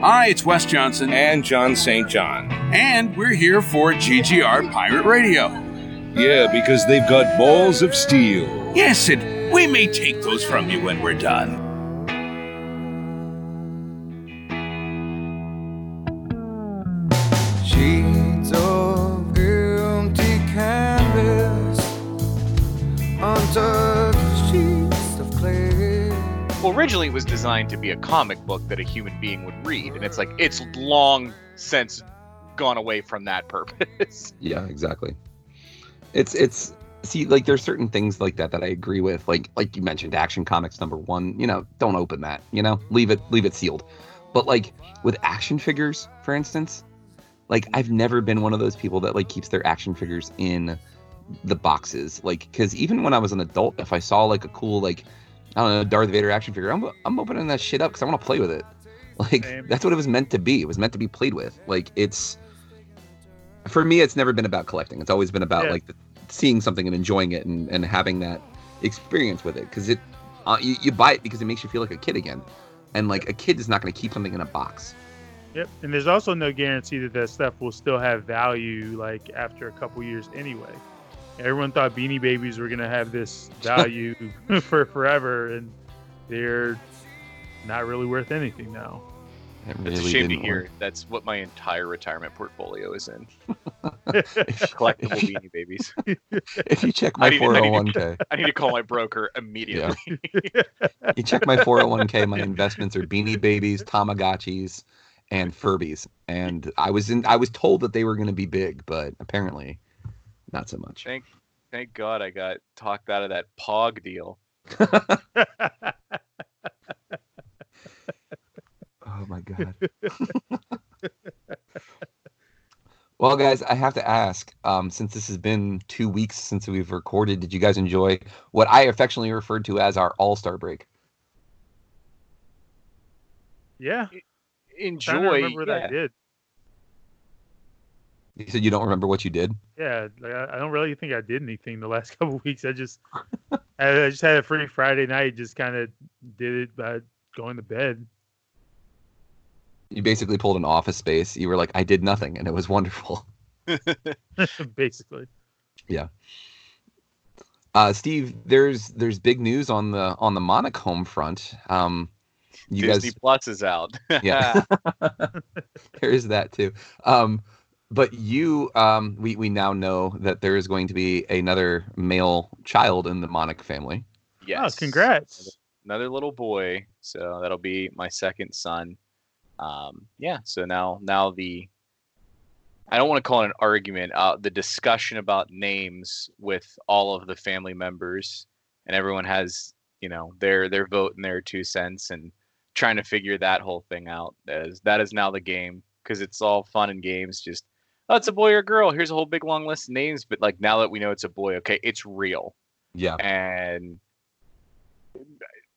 Hi, it's Wes Johnson. And John St. John. And we're here for GGR Pirate Radio. Yeah, because they've got balls of steel. Yes, and we may take those from you when we're done. Originally it was designed to be a comic book that a human being would read, and it's like it's long since gone away from that purpose. Yeah, exactly. It's it's see like there's certain things like that that I agree with. Like like you mentioned, Action Comics number one. You know, don't open that. You know, leave it leave it sealed. But like with action figures, for instance, like I've never been one of those people that like keeps their action figures in the boxes. Like because even when I was an adult, if I saw like a cool like I don't know Darth Vader action figure, I'm I'm opening that shit up because I want to play with it. Like Same. that's what it was meant to be. It was meant to be played with. Like it's for me, it's never been about collecting. It's always been about Yeah. like the, seeing something and enjoying it and, and having that experience with it. Because it, uh, you, you buy it because it makes you feel like a kid again, and like a kid is not going to keep something in a box. Yep. And there's also no guarantee that that stuff will still have value like after a couple years anyway. Everyone thought Beanie Babies were gonna have this value for forever, and they're not really worth anything now. It It's really a shame to hear. work. That's what my entire retirement portfolio is in. If- Collectible if beanie babies. If you check my need I need 401k, I need to call my broker immediately. you check my 401k, my investments are Beanie Babies, Tamagotchis, and Furbies. And I was in, I was told that they were going to be big, but apparently, not so much. Thank, thank God I got talked out of that Pog deal. Oh my god. well, guys, I have to ask. Um, since this has been two weeks since we've recorded, did you guys enjoy what I affectionately referred to as our All Star break? yeah. Enjoy. I remember what yeah. I did. You said you don't remember what you did. Yeah, like, I, I don't really think I did anything the last couple weeks. I just, I, I just had a free Friday night. Just kind of did it by going to bed. You basically pulled an office space. You were like, I did nothing, and it was wonderful. basically. Yeah. Uh, Steve, there's there's big news on the on the Monarch home front. Um, you Disney guys Plus is out. Yeah. there is that too. Um, but you, um, we we now know that there is going to be another male child in the Monarch family. yes. Oh, congrats! Another little boy. So that'll be my second son. Um, yeah. So now, now the, I don't want to call it an argument. Uh, the discussion about names with all of the family members, and everyone has, you know, their their vote and their two cents, and trying to figure that whole thing out. As that is now the game because it's all fun and games. Just oh, it's a boy or girl. Here's a whole big long list of names, but like now that we know it's a boy, okay, it's real. Yeah. And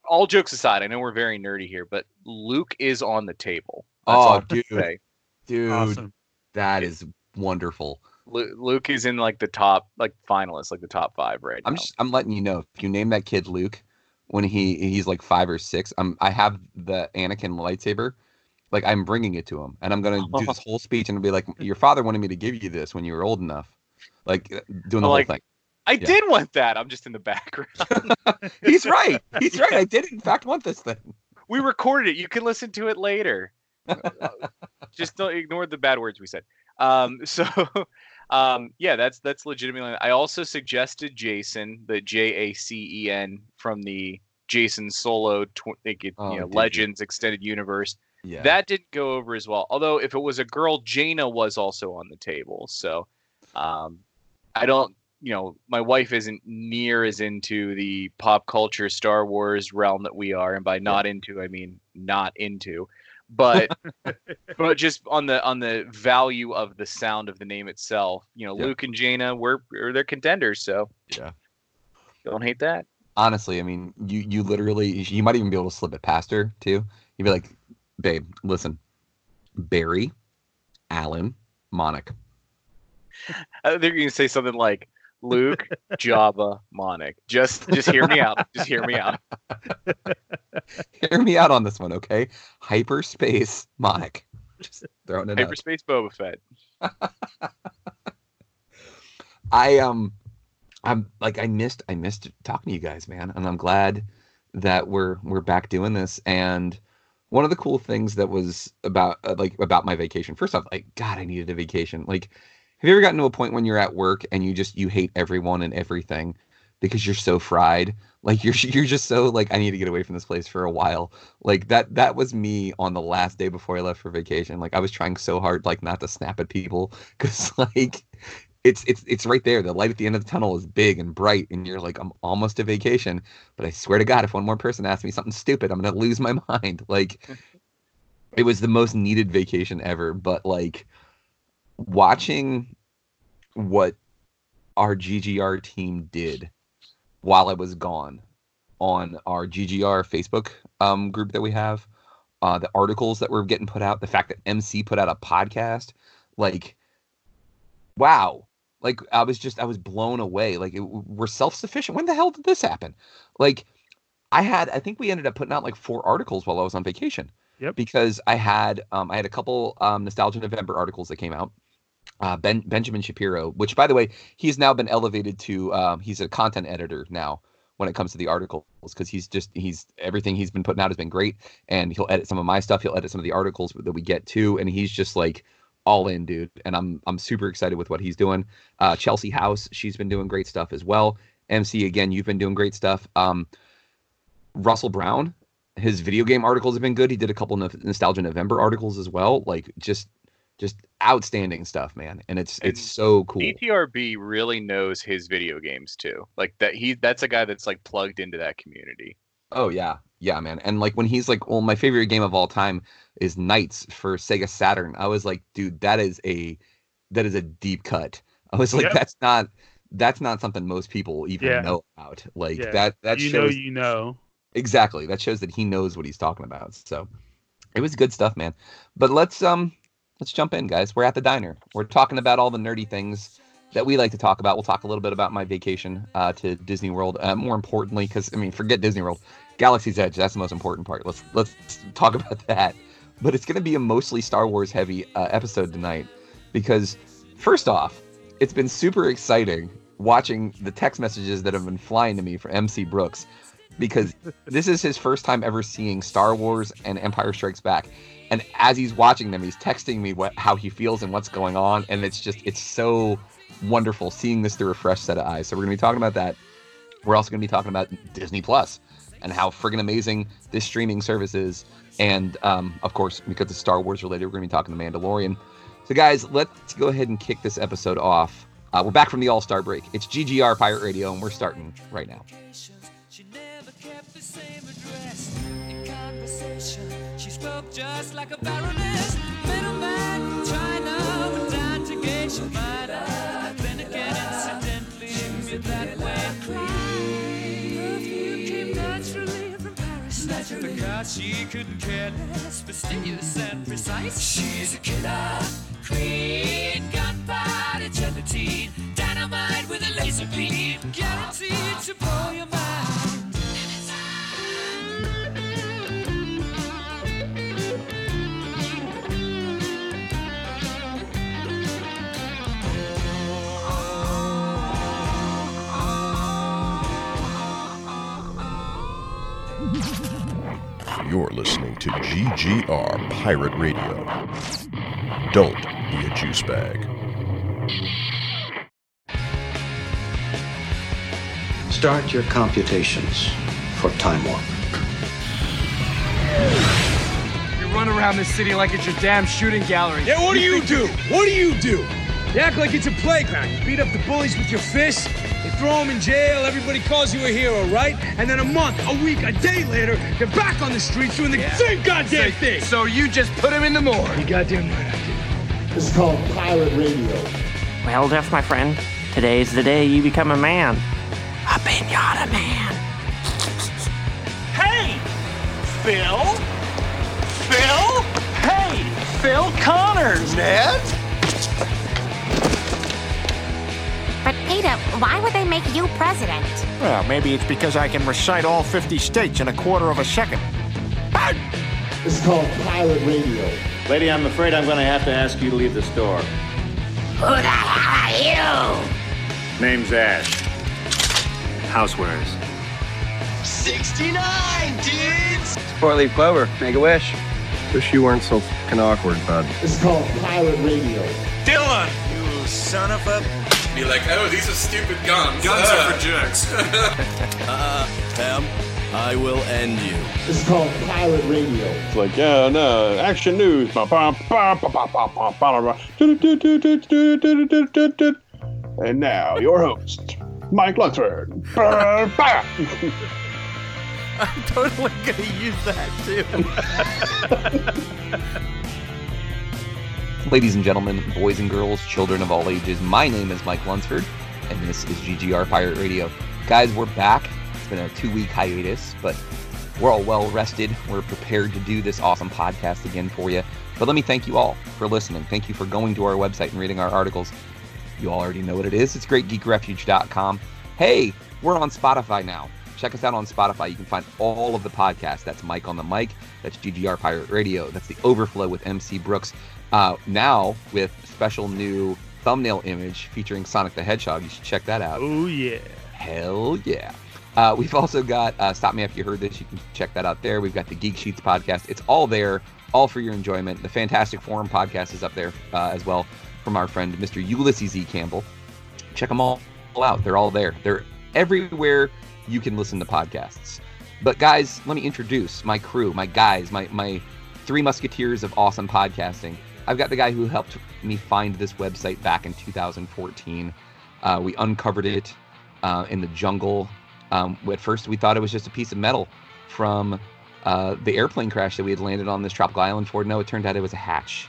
all jokes aside, I know we're very nerdy here, but Luke is on the table. That's Oh, I'm dude. say. Dude, Awesome. that is wonderful. Luke is in like the top, like finalists, like the top five right I'm now. just, I'm letting you know if you name that kid Luke when he he's like five or six. I'm I have the Anakin lightsaber. Like I'm bringing it to him, and I'm gonna do this whole speech and be like, "Your father wanted me to give you this when you were old enough." Like uh, doing the Like- whole thing. I yeah. did want that. I'm just in the background. He's right. He's right. I did in fact want this thing. we recorded it. You can listen to it later. just don't ignore the bad words we said. Um, so, um, yeah, that's that's legitimately. I also suggested Jason, the J A C E N from the Jacen Solo, tw- it- Oh, you know, did you? Legends extended universe. Yeah. That didn't go over as well. Although if it was a girl, Jaina was also on the table. So um, I don't, you know, my wife isn't near as into the pop culture Star Wars realm that we are, and by not into, I mean not into. But but just on the on the value of the sound of the name itself, you know, Yeah. Luke and Jaina were are they're contenders. So Yeah. don't hate that. honestly, I mean, you you literally you might even be able to slip it past her too. You'd be like, babe, listen, Barry, Allen, Monarch. I think you can say something like Luke, Java, Monic. Just just hear me out. Just hear me out. Hear me out on this one, okay? Hyperspace Monic. Just throwing it out. Hyperspace Boba Fett. I um I'm like I missed I missed talking to you guys, man, and I'm glad that we're we're back doing this. And one of the cool things that was about uh, like about my vacation. First off, like God, I needed a vacation. Like, have you ever gotten to a point when you're at work and you just you hate everyone and everything because you're so fried? Like you're you're just so like I need to get away from this place for a while. Like that that was me on the last day before I left for vacation. Like I was trying so hard like not to snap at people because like it's it's it's right there. The light at the end of the tunnel is big and bright, and you're like, I'm almost a vacation. But I swear to God, if one more person asks me something stupid, I'm gonna lose my mind. Like, it was the most needed vacation ever. But like, watching what our GGR team did while I was gone on our GGR Facebook um, group that we have, uh, the articles that were getting put out, the fact that MC put out a podcast, like, wow like I was just I was blown away. Like it, we're self sufficient. When the hell did this happen? Like I had I think we ended up putting out like four articles while I was on vacation. Yep. Because I had um, I had a couple um, nostalgia November articles that came out. Uh, ben Benjamin Shapiro, which by the way he's now been elevated to um, he's a content editor now when it comes to the articles because he's just he's everything he's been putting out has been great and he'll edit some of my stuff he'll edit some of the articles that we get too and he's just like all in, dude. And I'm I'm super excited with what he's doing. Uh, Chelsea House, she's been doing great stuff as well. MC, again, you've been doing great stuff. Um, Russell Brown, his video game articles have been good. He did a couple of nostalgia November articles as well. Like just just outstanding stuff, man. And it's And it's so cool. DTRB really knows his video games too. Like that he that's a guy that's like plugged into that community. Oh yeah, yeah, man. And like when he's like, well, my favorite game of all time is Nights for Sega Saturn. I was like, dude, that is a that is a deep cut. I was like, Yep. that's not that's not something most people even Yeah. know about. Like Yeah. that that you know, shows you know. exactly that shows that he knows what he's talking about. So it was good stuff, man. But let's um let's jump in, guys. We're at the diner. We're talking about all the nerdy things that we like to talk about. We'll talk a little bit about my vacation uh, to Disney World. Uh, more importantly, because I mean, forget Disney World, Galaxy's Edge. That's the most important part. Let's let's talk about that. But it's going to be a mostly Star Wars heavy uh, episode tonight because first off, it's been super exciting watching the text messages that have been flying to me from MC Brooks because this is his first time ever seeing Star Wars and Empire Strikes Back. And as he's watching them, he's texting me what how he feels and what's going on, and it's just it's so wonderful seeing this through a fresh set of eyes. So we're gonna be talking about that. We're also gonna be talking about Disney Plus and how friggin' amazing this streaming service is, and um, of course because it's Star Wars related, we're gonna be talking The Mandalorian. So guys, let's go ahead and kick this episode off. Uh, we're back from the All Star break. It's GGR Pirate Radio, and we're starting right now. She never kept the same address. In conversation, she spoke just like a baroness. Then again, incidentally, that way. Perfume came naturally from Paris. Because she couldn't care less, fastidious and precise. She's a killer queen, gunpowder gelatine, dynamite with a laser beam, guaranteed to blow your mind. You're listening to GGR Pirate Radio. Don't be a juice bag. Start your computations for Time Warp. You run around this city like it's your damn shooting gallery. Yeah, what do you do? What do you do? You act like it's a playground. You beat up the bullies with your fists. You throw them in jail, everybody calls you a hero, right? And then a month, a week, a day later, you're back on the streets doing the same goddamn thing. So you just put him in the morgue. You goddamn right I did. This is called Pirate Radio. Well, Jeff, my friend, today's the day you become a man. A pinata man. Hey! Phil? Phil? Hey! Phil Connors! Ned? But Peter, why would they make you president? Well, maybe it's because I can recite all 50 states in a quarter of a second. Dylan! This is called Pirate Radio. Lady, I'm afraid I'm going to have to ask you to leave the store. Who the hell are you? Name's Ash. Housewares. 69, dudes! Four leaf clover. Make a wish. Wish you weren't so fucking awkward, bud. This is called Pirate Radio. Dylan! You son of a. Be like, oh, these are stupid guns. Guns Uh. are for jerks. uh, Pam, I will end you. This is called Pirate Radio. It's like, yeah, no, action news. And now, your host, Mike Lunsford. I'm totally gonna use that too. Ladies and gentlemen, boys and girls, children of all ages, my name is Mike Lunsford, and this is GGR Pirate Radio. Guys, we're back. It's been a two week hiatus, but we're all well rested. We're prepared to do this awesome podcast again for you. But let me thank you all for listening. Thank you for going to our website and reading our articles. You all already know what it is. It's greatgeekrefuge.com. Hey, we're on Spotify now. Check us out on Spotify. You can find all of the podcasts. That's Mike on the Mic. That's GGR Pirate Radio. That's The Overflow with MC Brooks. Uh, now with special new thumbnail image featuring Sonic the Hedgehog. You should check that out. Oh yeah. Hell yeah. Uh, we've also got uh, Stop Me If You Heard This. You can check that out there. We've got the Geek Sheets podcast. It's all there, all for your enjoyment. The Fantastic Forum podcast is up there uh, as well from our friend Mr. Ulysses E. Campbell. Check them all out. They're all there. They're everywhere you can listen to podcasts. But guys, let me introduce my crew, my guys, my my three musketeers of awesome podcasting. I've got the guy who helped me find this website back in 2014. Uh, we uncovered it uh, in the jungle. Um, at first, we thought it was just a piece of metal from uh, the airplane crash that we had landed on this tropical island for. No, it turned out it was a hatch.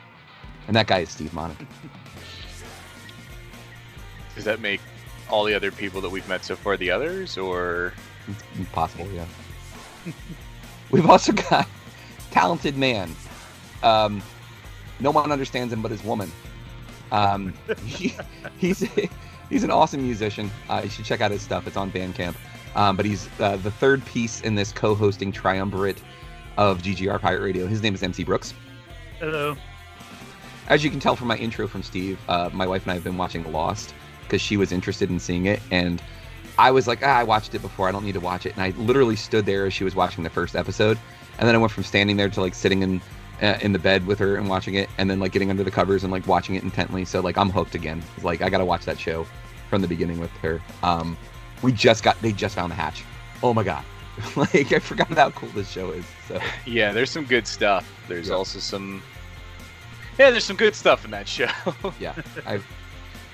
And that guy is Steve Monahan. Does that make all the other people that we've met so far the others, or Possible, yeah. We've also got talented man. Um, no one understands him but his woman. Um, he, he's he's an awesome musician. Uh, you should check out his stuff. It's on Bandcamp. Um, but he's uh, the third piece in this co-hosting triumvirate of GGR Pirate Radio. His name is MC Brooks. Hello. As you can tell from my intro from Steve, uh, my wife and I have been watching Lost because she was interested in seeing it, and I was like, ah, I watched it before. I don't need to watch it. And I literally stood there as she was watching the first episode, and then I went from standing there to like sitting in uh, in the bed with her and watching it, and then like getting under the covers and like watching it intently. So like I'm hooked again. It's like I gotta watch that show from the beginning with her. Um, we just got they just found the hatch. Oh my god. like I forgot how cool this show is. So yeah, there's some good stuff. There's also some. Yeah, there's some good stuff in that show. yeah, I've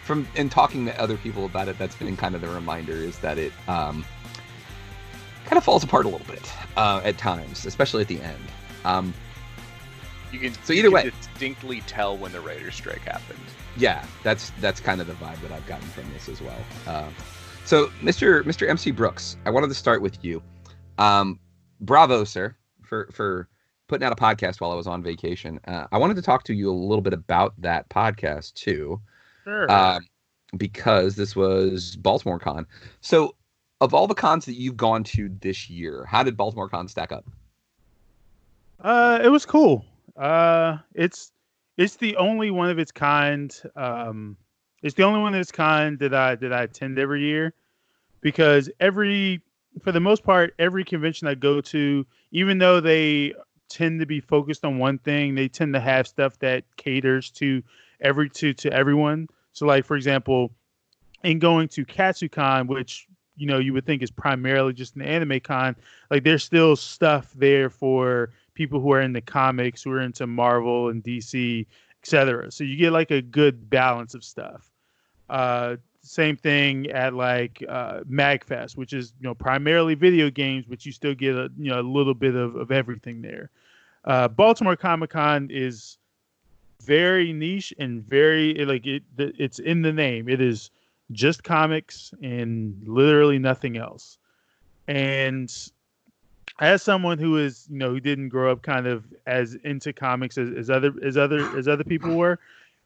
from in talking to other people about it, that's been kind of the reminder is that it um, kind of falls apart a little bit uh, at times, especially at the end. Um, you can So either you way- can distinctly tell when the writer's strike happened. yeah, that's that's kind of the vibe that I've gotten from this as well. Uh, so, Mr. Mr. MC Brooks, I wanted to start with you. Um, bravo, sir, for for putting out a podcast while I was on vacation. Uh, I wanted to talk to you a little bit about that podcast too. Sure. um, because this was Baltimore Con. So, of all the cons that you've gone to this year, how did Baltimore Con stack up? Uh, it was cool. Uh, it's it's the only one of its kind. Um, it's the only one of its kind that I that I attend every year, because every for the most part every convention I go to, even though they tend to be focused on one thing, they tend to have stuff that caters to every to to everyone. So, like for example, in going to KatsuCon, which you know you would think is primarily just an anime con, like there's still stuff there for people who are into comics, who are into Marvel and DC, etc. So you get like a good balance of stuff. Uh, same thing at like uh, Magfest, which is you know primarily video games, but you still get a you know a little bit of, of everything there. Uh, Baltimore Comic Con is very niche and very like it it's in the name. It is just comics and literally nothing else. And as someone who is you know who didn't grow up kind of as into comics as, as other as other as other people were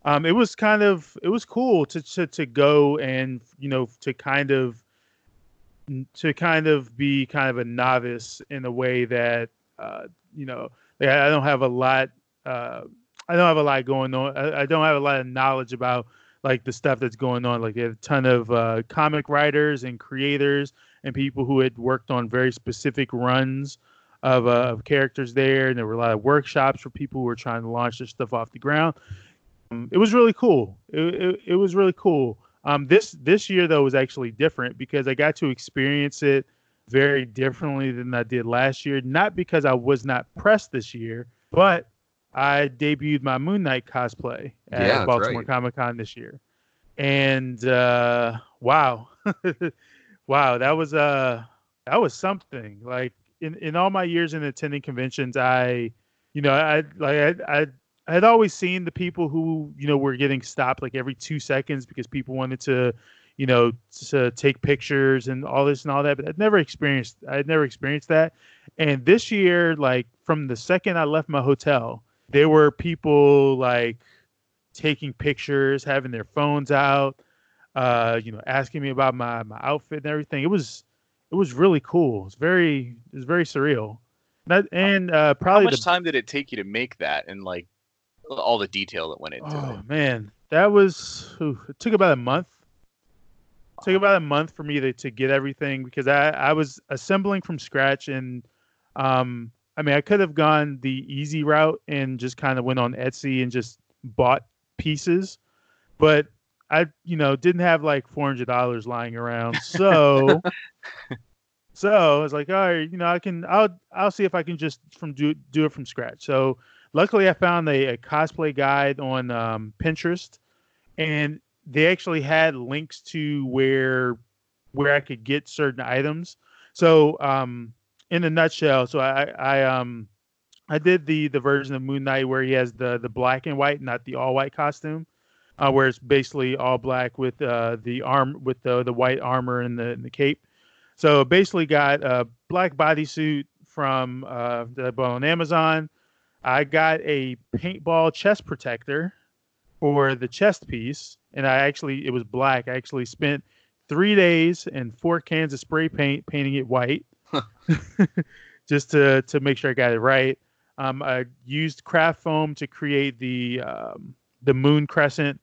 um it was kind of it was cool to to, to go and you know to kind of to kind of be kind of a novice in a way that uh you know, I don't have a lot. Uh, I don't have a lot going on. I, I don't have a lot of knowledge about like the stuff that's going on. Like a ton of uh, comic writers and creators and people who had worked on very specific runs of, uh, of characters there. And there were a lot of workshops for people who were trying to launch their stuff off the ground. Um, it was really cool. It, it, it was really cool. Um, this this year though was actually different because I got to experience it very differently than I did last year. Not because I was not pressed this year, but I debuted my Moon Knight cosplay at Yeah, Baltimore right. Comic Con this year, and uh, wow, wow, that was uh that was something. Like in in all my years in attending conventions, I, you know, I like I. I I had always seen the people who, you know, were getting stopped like every two seconds because people wanted to, you know, to take pictures and all this and all that. But I'd never experienced, I'd never experienced that. And this year, like from the second I left my hotel, there were people like taking pictures, having their phones out, uh, you know, asking me about my my outfit and everything. It was, it was really cool. It's very, it was very surreal. That, and uh, probably How much the time did it take you to make that and like all the detail that went into it? Oh man, that was ooh, it took about a month. It took about a month for me to, to get everything because I, I was assembling from scratch and um I mean I could have gone the easy route and just kind of went on Etsy and just bought pieces, but I you know didn't have like four hundred dollars lying around, so so I was like, all right, you know, I can, I'll, I'll see if I can just from do do it from scratch. So luckily, I found a, a cosplay guide on um, Pinterest, and they actually had links to where where I could get certain items. So um, in a nutshell, so I, I um, I did the the version of Moon Knight where he has the the black and white, not the all white costume. Uh, where it's basically all black with uh, the arm with the the white armor and the and the cape. So basically, got a black bodysuit from uh, that I bought on Amazon. I got a paintball chest protector for the chest piece, and I actually it was black. I actually spent three days and four cans of spray paint painting it white, just to to make sure I got it right. Um, I used craft foam to create the um, the moon crescent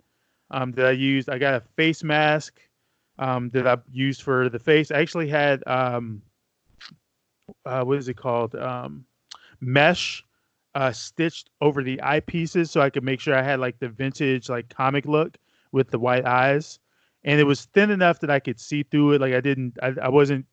um, that I used. I got a face mask um, that I used for the face. I actually had um, uh, what is it called? Um, mesh uh, stitched over the eyepieces so I could make sure I had like the vintage like comic look with the white eyes. And it was thin enough that I could see through it. Like I didn't, I, I wasn't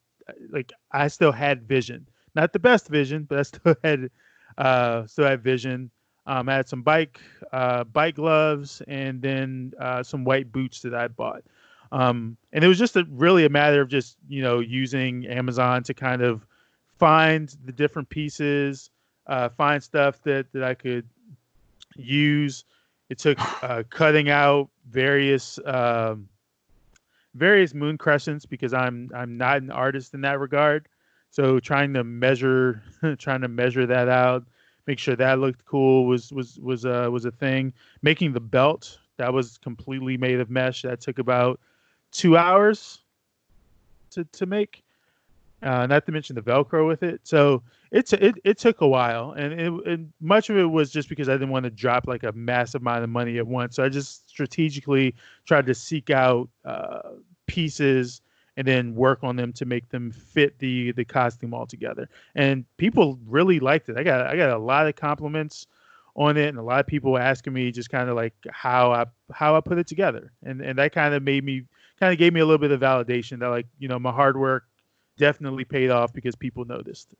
like I still had vision, not the best vision, but I still had, uh, still had vision. Um, I had some bike, uh, bike gloves, and then uh, some white boots that I bought. Um, and it was just a, really a matter of just you know using Amazon to kind of find the different pieces, uh, find stuff that that I could use. It took uh, cutting out various um, various moon crescents because I'm I'm not an artist in that regard. So trying to measure trying to measure that out, make sure that looked cool was was was uh, was a thing. Making the belt that was completely made of mesh that took about two hours to to make. Uh, not to mention the Velcro with it. So it's it, it took a while, and it, and much of it was just because I didn't want to drop like a massive amount of money at once. So I just strategically tried to seek out uh, pieces and then work on them to make them fit the the costume all together. And people really liked it. I got I got a lot of compliments on it, and a lot of people asking me just kind of like how I how I put it together, and and that kind of made me kind of gave me a little bit of validation that like you know my hard work definitely paid off because people noticed.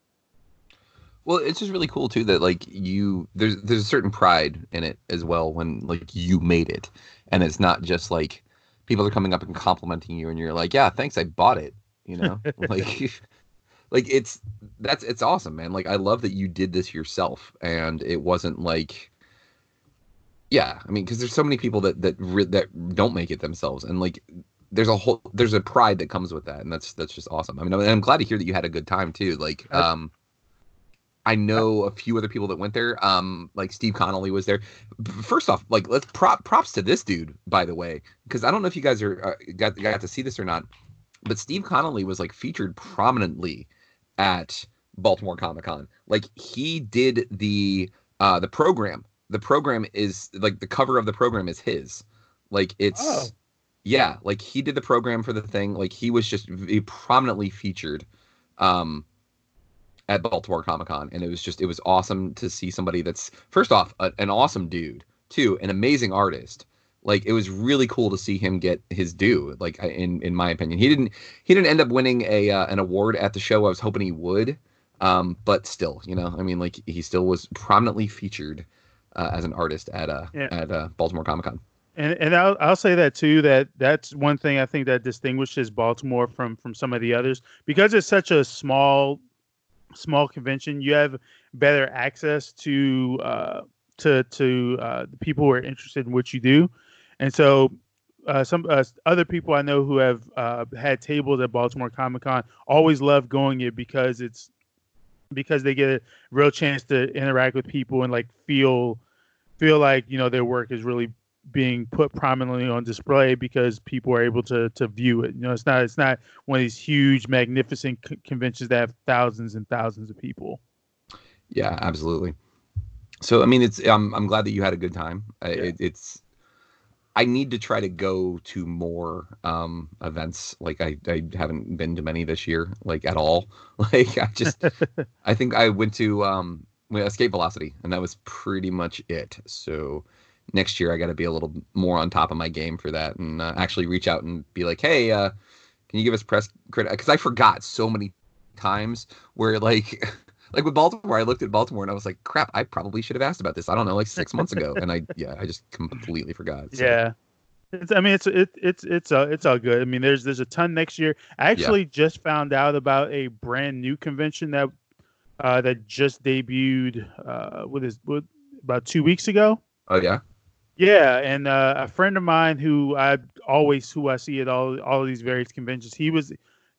Well, it's just really cool too that like you there's there's a certain pride in it as well when like you made it, and it's not just like people are coming up and complimenting you, and you're like, yeah, thanks, I bought it. You know, like like it's that's it's awesome, man. Like I love that you did this yourself, and it wasn't like. Yeah, I mean, because there's so many people that that re- that don't make it themselves, and like, there's a whole there's a pride that comes with that, and that's that's just awesome. I mean, I'm, glad to hear that you had a good time too. Like, um, I know a few other people that went there. Um, like Steve Connolly was there. First off, like let's prop props to this dude, by the way, because I don't know if you guys are uh, got got to see this or not, but Steve Connolly was like featured prominently at Baltimore Comic Con. Like he did the uh the program. The program is like the cover of the program is his. Like it's Oh. Yeah, like he did the program for the thing. Like he was just prominently featured um at Baltimore Comic Con and it was just it was awesome to see somebody that's first off a, an awesome dude, too, an amazing artist. Like it was really cool to see him get his due. Like in in my opinion, he didn't he didn't end up winning a uh, an award at the show. I was hoping he would, um, but still, you know, I mean, like he still was prominently featured uh, as an artist at uh Yeah. at uh, Baltimore Comic Con. And and I'll I'll say that too that that's one thing I think that distinguishes Baltimore from from some of the others because it's such a small small convention. You have better access to uh, to to uh, the people who are interested in what you do, and so uh, some uh, other people I know who have uh, had tables at Baltimore Comic Con always love going it because it's because they get a real chance to interact with people and like feel feel like you know their work is really being put prominently on display because people are able to to view it. You know, it's not it's not one of these huge, magnificent c- conventions that have thousands and thousands of people. Yeah, absolutely. So I mean, it's I'm I'm glad that you had a good time. I It, it's I need to try to go to more um events. Like I I haven't been to many this year, like at all. Like I just I think I went to um Escape Velocity, and that was pretty much it. So next year I got to be a little more on top of my game for that, and uh, actually reach out and be like, hey, uh, can you give us press credit? Because I forgot so many times where like. Like with Baltimore, I looked at Baltimore and I was like, "Crap! I probably should have asked about this. I don't know, like six months ago." And I, yeah, I just completely forgot. so. Yeah. It's, I mean, it's it, it's it's uh, it's all good. I mean, there's there's a ton next year. I actually just found out about a brand new convention that uh, that just debuted. Uh, what is what about two weeks ago? Oh yeah. Yeah, and uh, a friend of mine who I always who I see at all all of these various conventions, he was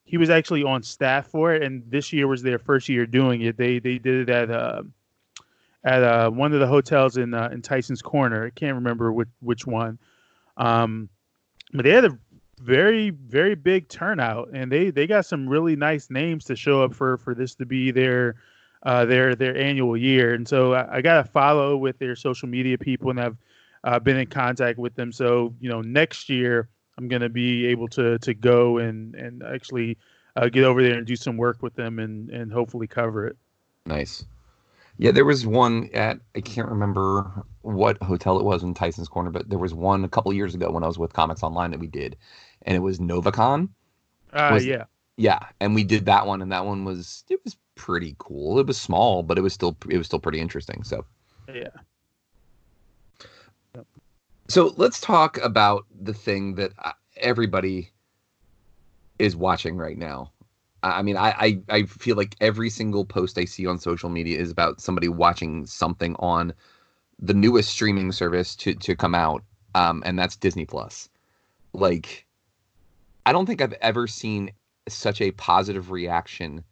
he was actually on staff for it, and this year was their first year doing it. They they did it at uh, at uh, one of the hotels in uh, in Tyson's Corner. I can't remember which which one, um, but they had a very very big turnout, and they they got some really nice names to show up for for this to be their uh, their their annual year. And so I, I got to follow with their social media people, and I've uh, been in contact with them. So you know, next year I'm going to be able to to go and and actually uh, get over there and do some work with them, and and hopefully cover it. Nice. Yeah, there was one at I can't remember what hotel it was in Tyson's Corner, but there was one a couple years ago when I was with Comics Online that we did, and it was NovaCon. Uh, Was- yeah. Yeah, and we did that one, and that one was it was pretty cool. It was small, but it was still it was still pretty interesting. So Yeah. So let's talk about the thing that uh, everybody is watching right now. I mean, I, I I feel like every single post I see on social media is about somebody watching something on the newest streaming service to to come out, um, and that's Disney Plus. Like, I don't think I've ever seen such a positive reaction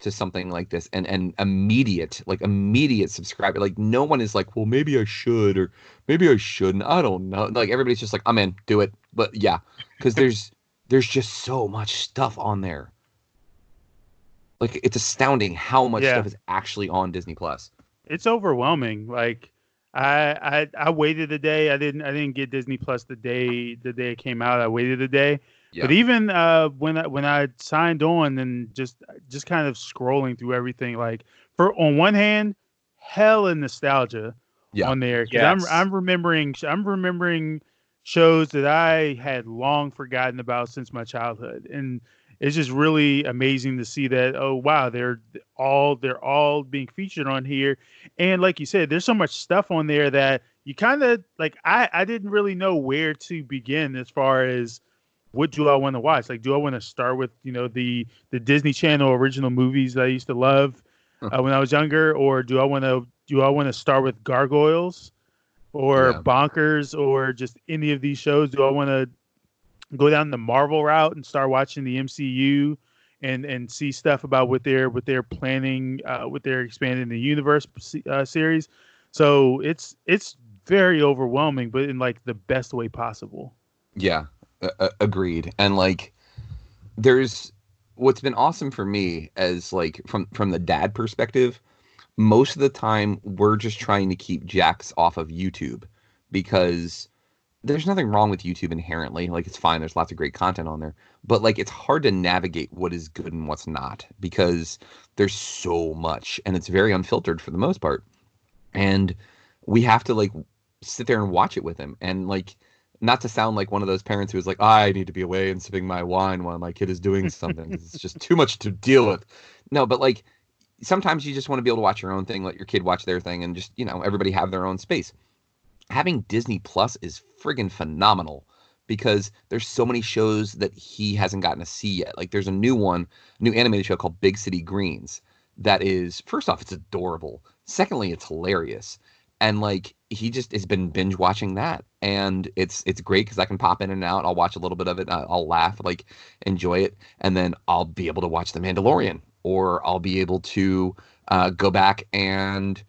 to something like this and and immediate like immediate subscriber like no one is like well maybe i should or maybe i shouldn't i don't know like everybody's just like i'm in do it but yeah because there's there's just so much stuff on there like it's astounding how much Yeah. stuff is actually on disney plus it's overwhelming. Like I, I I waited a day. I didn't I didn't get Disney Plus the day the day it came out. I waited a day. But even uh, when I when I signed on and just just kind of scrolling through everything, like for on one hand, hell and nostalgia Yeah. on there. 'cause Yes. I'm I'm remembering I'm remembering shows that I had long forgotten about since my childhood, and it's just really amazing to see that. Oh wow, they're all they're all being featured on here, and like you said, there's so much stuff on there that you kind of like. I I didn't really know where to begin as far as what do I want to watch? Like, do I want to start with you know the the Disney Channel original movies that I used to love uh, when I was younger, or do I want to do I want to start with Gargoyles, or Yeah. Bonkers, or just any of these shows? Do I want to go down the Marvel route and start watching the MCU? And, and see stuff about what they're what they're planning uh, what they're expanding the universe uh, series, so it's it's very overwhelming, but in like the best way possible. Yeah, a- agreed. And like, there's what's been awesome for me as like from from the dad perspective, most of the time we're just trying to keep Jacks off of YouTube because there's nothing wrong with YouTube inherently. Like it's fine. There's lots of great content on there, but like it's hard to navigate what is good and what's not because there's so much and it's very unfiltered for the most part. And we have to like sit there and watch it with him and like not to sound like one of those parents who's like, I need to be away and sipping my wine while my kid is doing something. it's just too much to deal with. No, but like sometimes you just want to be able to watch your own thing, let your kid watch their thing, and just, you know, everybody have their own space. Having Disney Plus is friggin' phenomenal because there's so many shows that he hasn't gotten to see yet. Like there's a new one, a new animated show called Big City Greens that is first off, it's adorable. Secondly, it's hilarious. And like he just has been binge watching that and it's it's great because i can pop in and out i'll watch a little bit of it i'll laugh like enjoy it and then i'll be able to watch the mandalorian or i'll be able to uh, go back and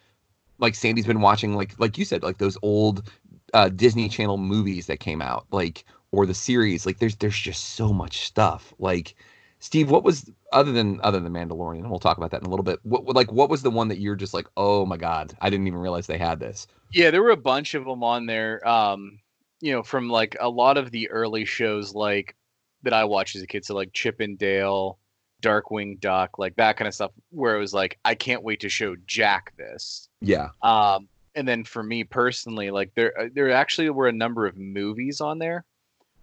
like sandy's been watching like like you said like those old uh, disney channel movies that came out like or the series like there's there's just so much stuff like steve what was other than other than mandalorian and we'll talk about that in a little bit what like what was the one that you're just like oh my god i didn't even realize they had this Yeah, there were a bunch of them on there. Um, you know, from like a lot of the early shows, like that I watched as a kid, so like Chip and Dale, Darkwing Duck, like that kind of stuff, where it was like, I can't wait to show Jack this. yeah Um, and then for me personally, like there, uh, there actually were a number of movies on there.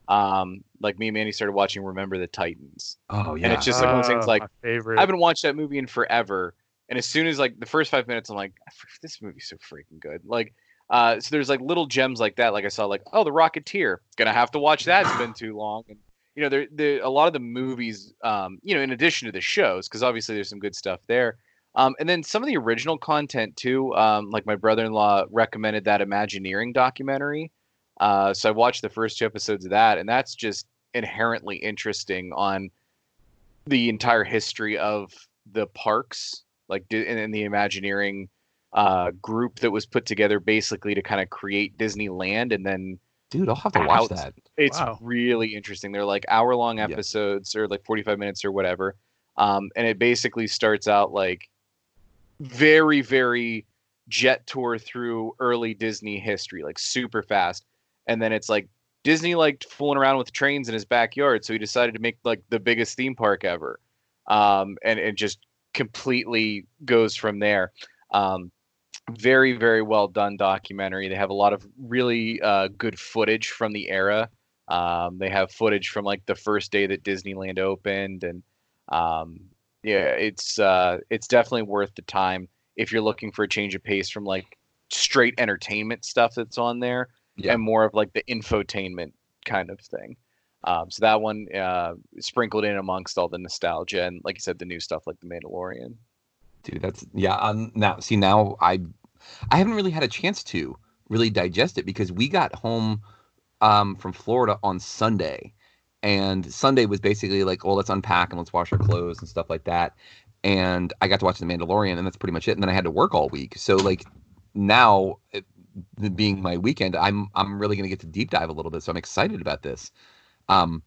Um, like me and Mandy started watching Remember the Titans. oh yeah And it's just like one of those things Ah, like favorite. I haven't watched that movie in forever. And as soon as like the first five minutes, I'm like, this movie's so freaking good. Like, uh, so there's like little gems like that. Like I saw like, oh, the Rocketeer. Gonna have to watch that. It's been too long. And you know, there, there a lot of the movies, um, you know, in addition to the shows, because obviously there's some good stuff there. Um, and then some of the original content too. Um, like my brother-in-law recommended that Imagineering documentary. Uh, so I watched the first two episodes of that, and that's just inherently interesting on the entire history of the parks, like in, and, and the Imagineering uh, group that was put together basically to kind of create Disneyland, and then dude i'll have to watch out- that It's Wow. really interesting. They're like hour long Yeah. episodes or like 45 minutes or whatever. Um, and it basically starts out like very, very jet tour through early Disney history, like super fast. And then it's like Disney liked fooling around with trains in his backyard, so he decided to make like the biggest theme park ever. Um, and it just completely goes from there. Um, very very well done documentary they have a lot of really uh, good footage from the era um, they have footage from like the first day that disneyland opened and um, yeah it's uh, it's definitely worth the time if you're looking for a change of pace from like straight entertainment stuff that's on there Yeah. and more of like the infotainment kind of thing. Um, so that one uh, sprinkled in amongst all the nostalgia and like you said the new stuff like the mandalorian. Dude that's yeah um, now see now i i haven't really had a chance to really digest it because we got home um from florida on sunday and sunday was basically like oh let's unpack and let's wash our clothes and stuff like that and i got to watch the mandalorian and that's pretty much it and then i had to work all week. So like now it, being my weekend i'm i'm really going to get to deep dive a little bit so i'm excited about this um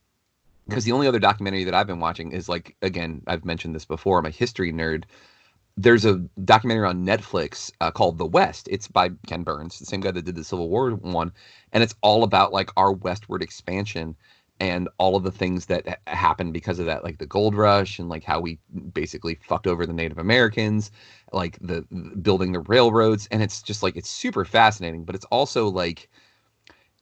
because the only other documentary that I've been watching is like again I've mentioned this before. I'm a history nerd. There's a documentary on Netflix uh, called The West. It's by Ken Burns, the same guy that did the Civil War one, and it's all about like our westward expansion and all of the things that ha- happened because of that, like the gold rush and like how we basically fucked over the Native Americans, like the, the building the railroads, and it's just like it's super fascinating, but it's also like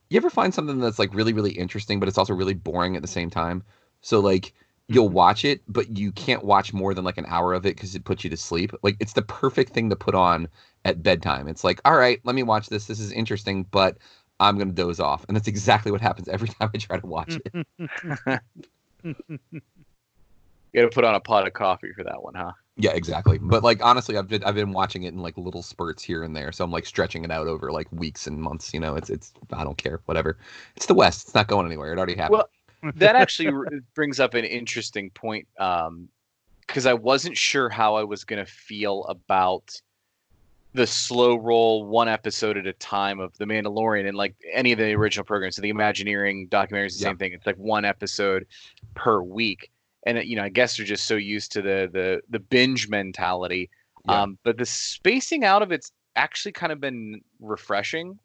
you ever find something that's like really really interesting but it's also really boring at the same time? So like you'll mm-hmm. watch it but you can't watch more than like an hour of it because it puts you to sleep. Like it's the perfect thing to put on at bedtime. It's like all right let me watch this. This is interesting but i'm gonna doze off. And that's exactly what happens every time i try to watch it. You gotta put on a pot of coffee for that one huh? Yeah exactly. But like honestly i've been i've been watching it in like little spurts here and there. So i'm like stretching it out over like weeks and months you know? It's it's i don't care. Whatever. It's the west. It's not going anywhere. It already happened. Well, that actually brings up an interesting point um, because I wasn't sure how I was going to feel about the slow roll, one episode at a time of The Mandalorian and like any of the original programs. So the Imagineering documentaries, the Yeah. same thing. It's like one episode per week. and you know I guess they're just so used to the the the binge mentality. Yeah. Um, but the spacing out of it's actually kind of been refreshing.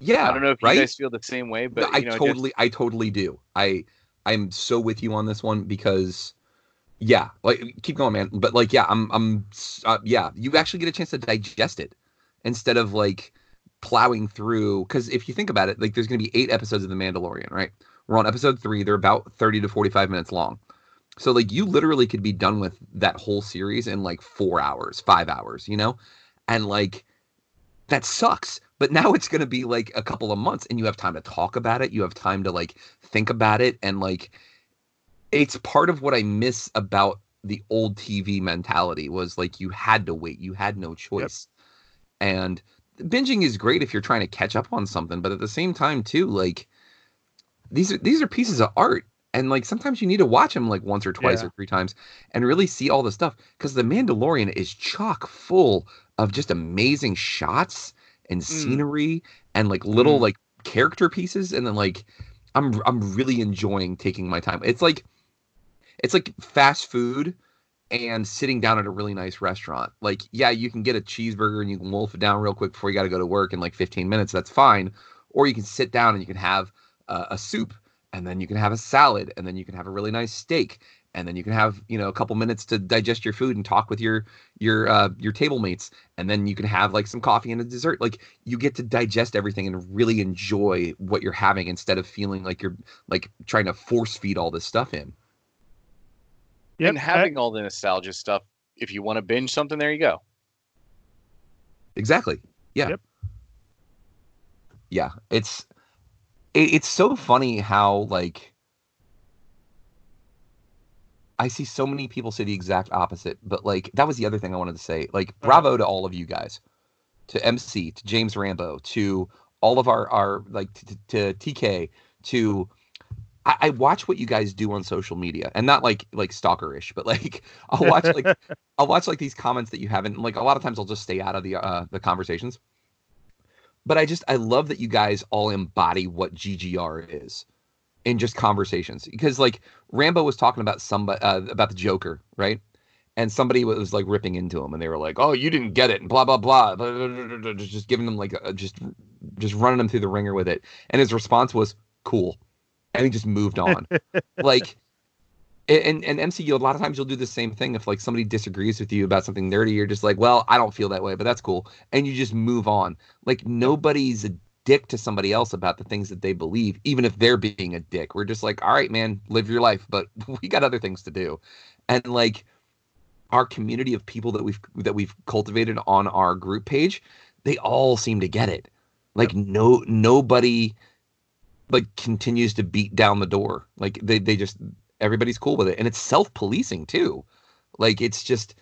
Yeah, I don't know if right? you guys feel the same way, but I you know, just- totally, I totally do. I, I'm so with you on this one because, yeah, like keep going, man. But like, yeah, I'm, I'm, uh, yeah, you actually get a chance to digest it instead of like plowing through. Because if you think about it, like, there's going to be eight episodes of The Mandalorian, right? We're on episode three. They're about thirty to forty-five minutes long. So like, you literally could be done with that whole series in like four hours, five hours, you know, and like that sucks. But now it's going to be like a couple of months and you have time to talk about it. You have time to like think about it. And like, it's part of what I miss about the old TV mentality was like you had to wait, you had no choice. And binging is great if you're trying to catch up on something, but at the same time, too, like these are these are pieces of art. And like sometimes you need to watch them like once or twice Yeah. or three times and really see all the stuff because the Mandalorian is chock full of just amazing shots and mm. scenery and like little mm. like character pieces and then like I'm I'm really enjoying taking my time. It's like it's like fast food and sitting down at a really nice restaurant. Like, yeah, you can get a cheeseburger and you can wolf it down real quick before you got to go to work in like 15 minutes. That's fine. Or you can sit down and you can have uh, a soup and then you can have a salad and then you can have a really nice steak and then you can have you know a couple minutes to digest your food and talk with your your uh, your table mates and then you can have like some coffee and a dessert like you get to digest everything and really enjoy what you're having instead of feeling like you're like trying to force feed all this stuff in and having all the nostalgia stuff. If you want to binge something, there you go. Exactly. Yeah. Yeah. It's it, it's so funny how like I see so many people say the exact opposite, but like that was the other thing I wanted to say. Like uh-huh. bravo to all of you guys. To MC, to James Rambo, to all of our our like to, to, to TK, to I, I watch what you guys do on social media, and not like like stalkerish, but like I'll watch like I'll watch like these comments that you haven't like. A lot of times I'll just stay out of the uh, the conversations. But I just I love that you guys all embody what GGR is in just conversations because like Rambo was talking about somebody uh, about the Joker, right? And somebody was like ripping into him, and they were like, "Oh, you didn't get it," and blah blah blah, blah, blah, blah, blah, just giving them like a, just just running them through the ringer with it. And his response was, "Cool," and he just moved on. like and and MCU a lot of times you'll do the same thing if like somebody disagrees with you about something nerdy you're just like well I don't feel that way but that's cool and you just move on. Like nobody's a dick to somebody else about the things that they believe even if they're being a dick. We're just like all right man live your life but we got other things to do. And like our community of people that we've that we've cultivated on our group page they all seem to get it. Like no nobody like continues to beat down the door. Like they they just everybody's cool with it. And it's self-policing too. Like it's just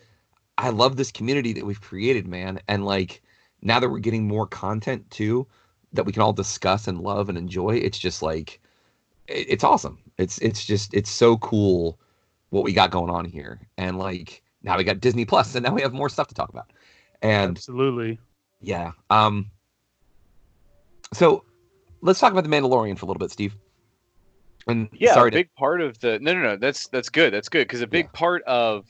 i love this community that we've created man. And like now that we're getting more content too that we can all discuss and love and enjoy it's just like it- it's awesome. It's it's just it's so cool what we got going on here. And like now we got disney plus and now we have more stuff to talk about. And absolutely. Yeah um so let's talk about the mandalorian for a little bit steve and Yeah, sorry a big part of the no, no, no. That's that's good. That's good because a big part of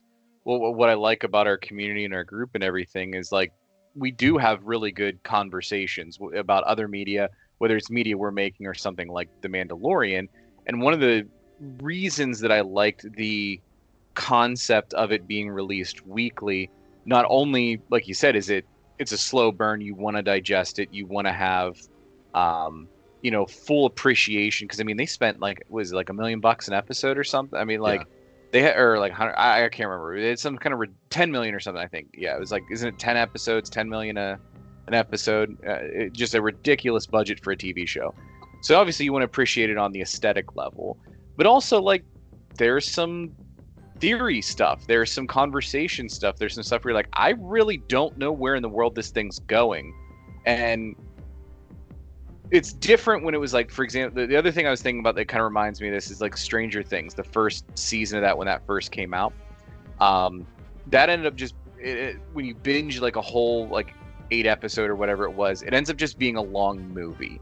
well, what what I like about our community and our group and everything is like we do have really good conversations about other media, whether it's media we're making or something like The Mandalorian. And one of the reasons that I liked the concept of it being released weekly, not only like you said, is it it's a slow burn. You want to digest it. You want to have um, you know, full appreciation because I mean they spent like was it like a million bucks an episode or something. I mean like they had or like hundred. I, I can't remember. It's some kind of re- ten million or something. I think. Yeah, it was like isn't it ten episodes, ten million a an episode? Uh, it, just a ridiculous budget for a TV show. So obviously you want to appreciate it on the aesthetic level, but also like there's some theory stuff. There's some conversation stuff. There's some stuff where you're like, I really don't know where in the world this thing's going, and it's different when it was like, for example, the, the other thing I was thinking about that kind of reminds me of this is like Stranger Things, the first season of that when that first came out. Um, that ended up just it, it, when you binge like a whole like eight episode or whatever it was, it ends up just being a long movie.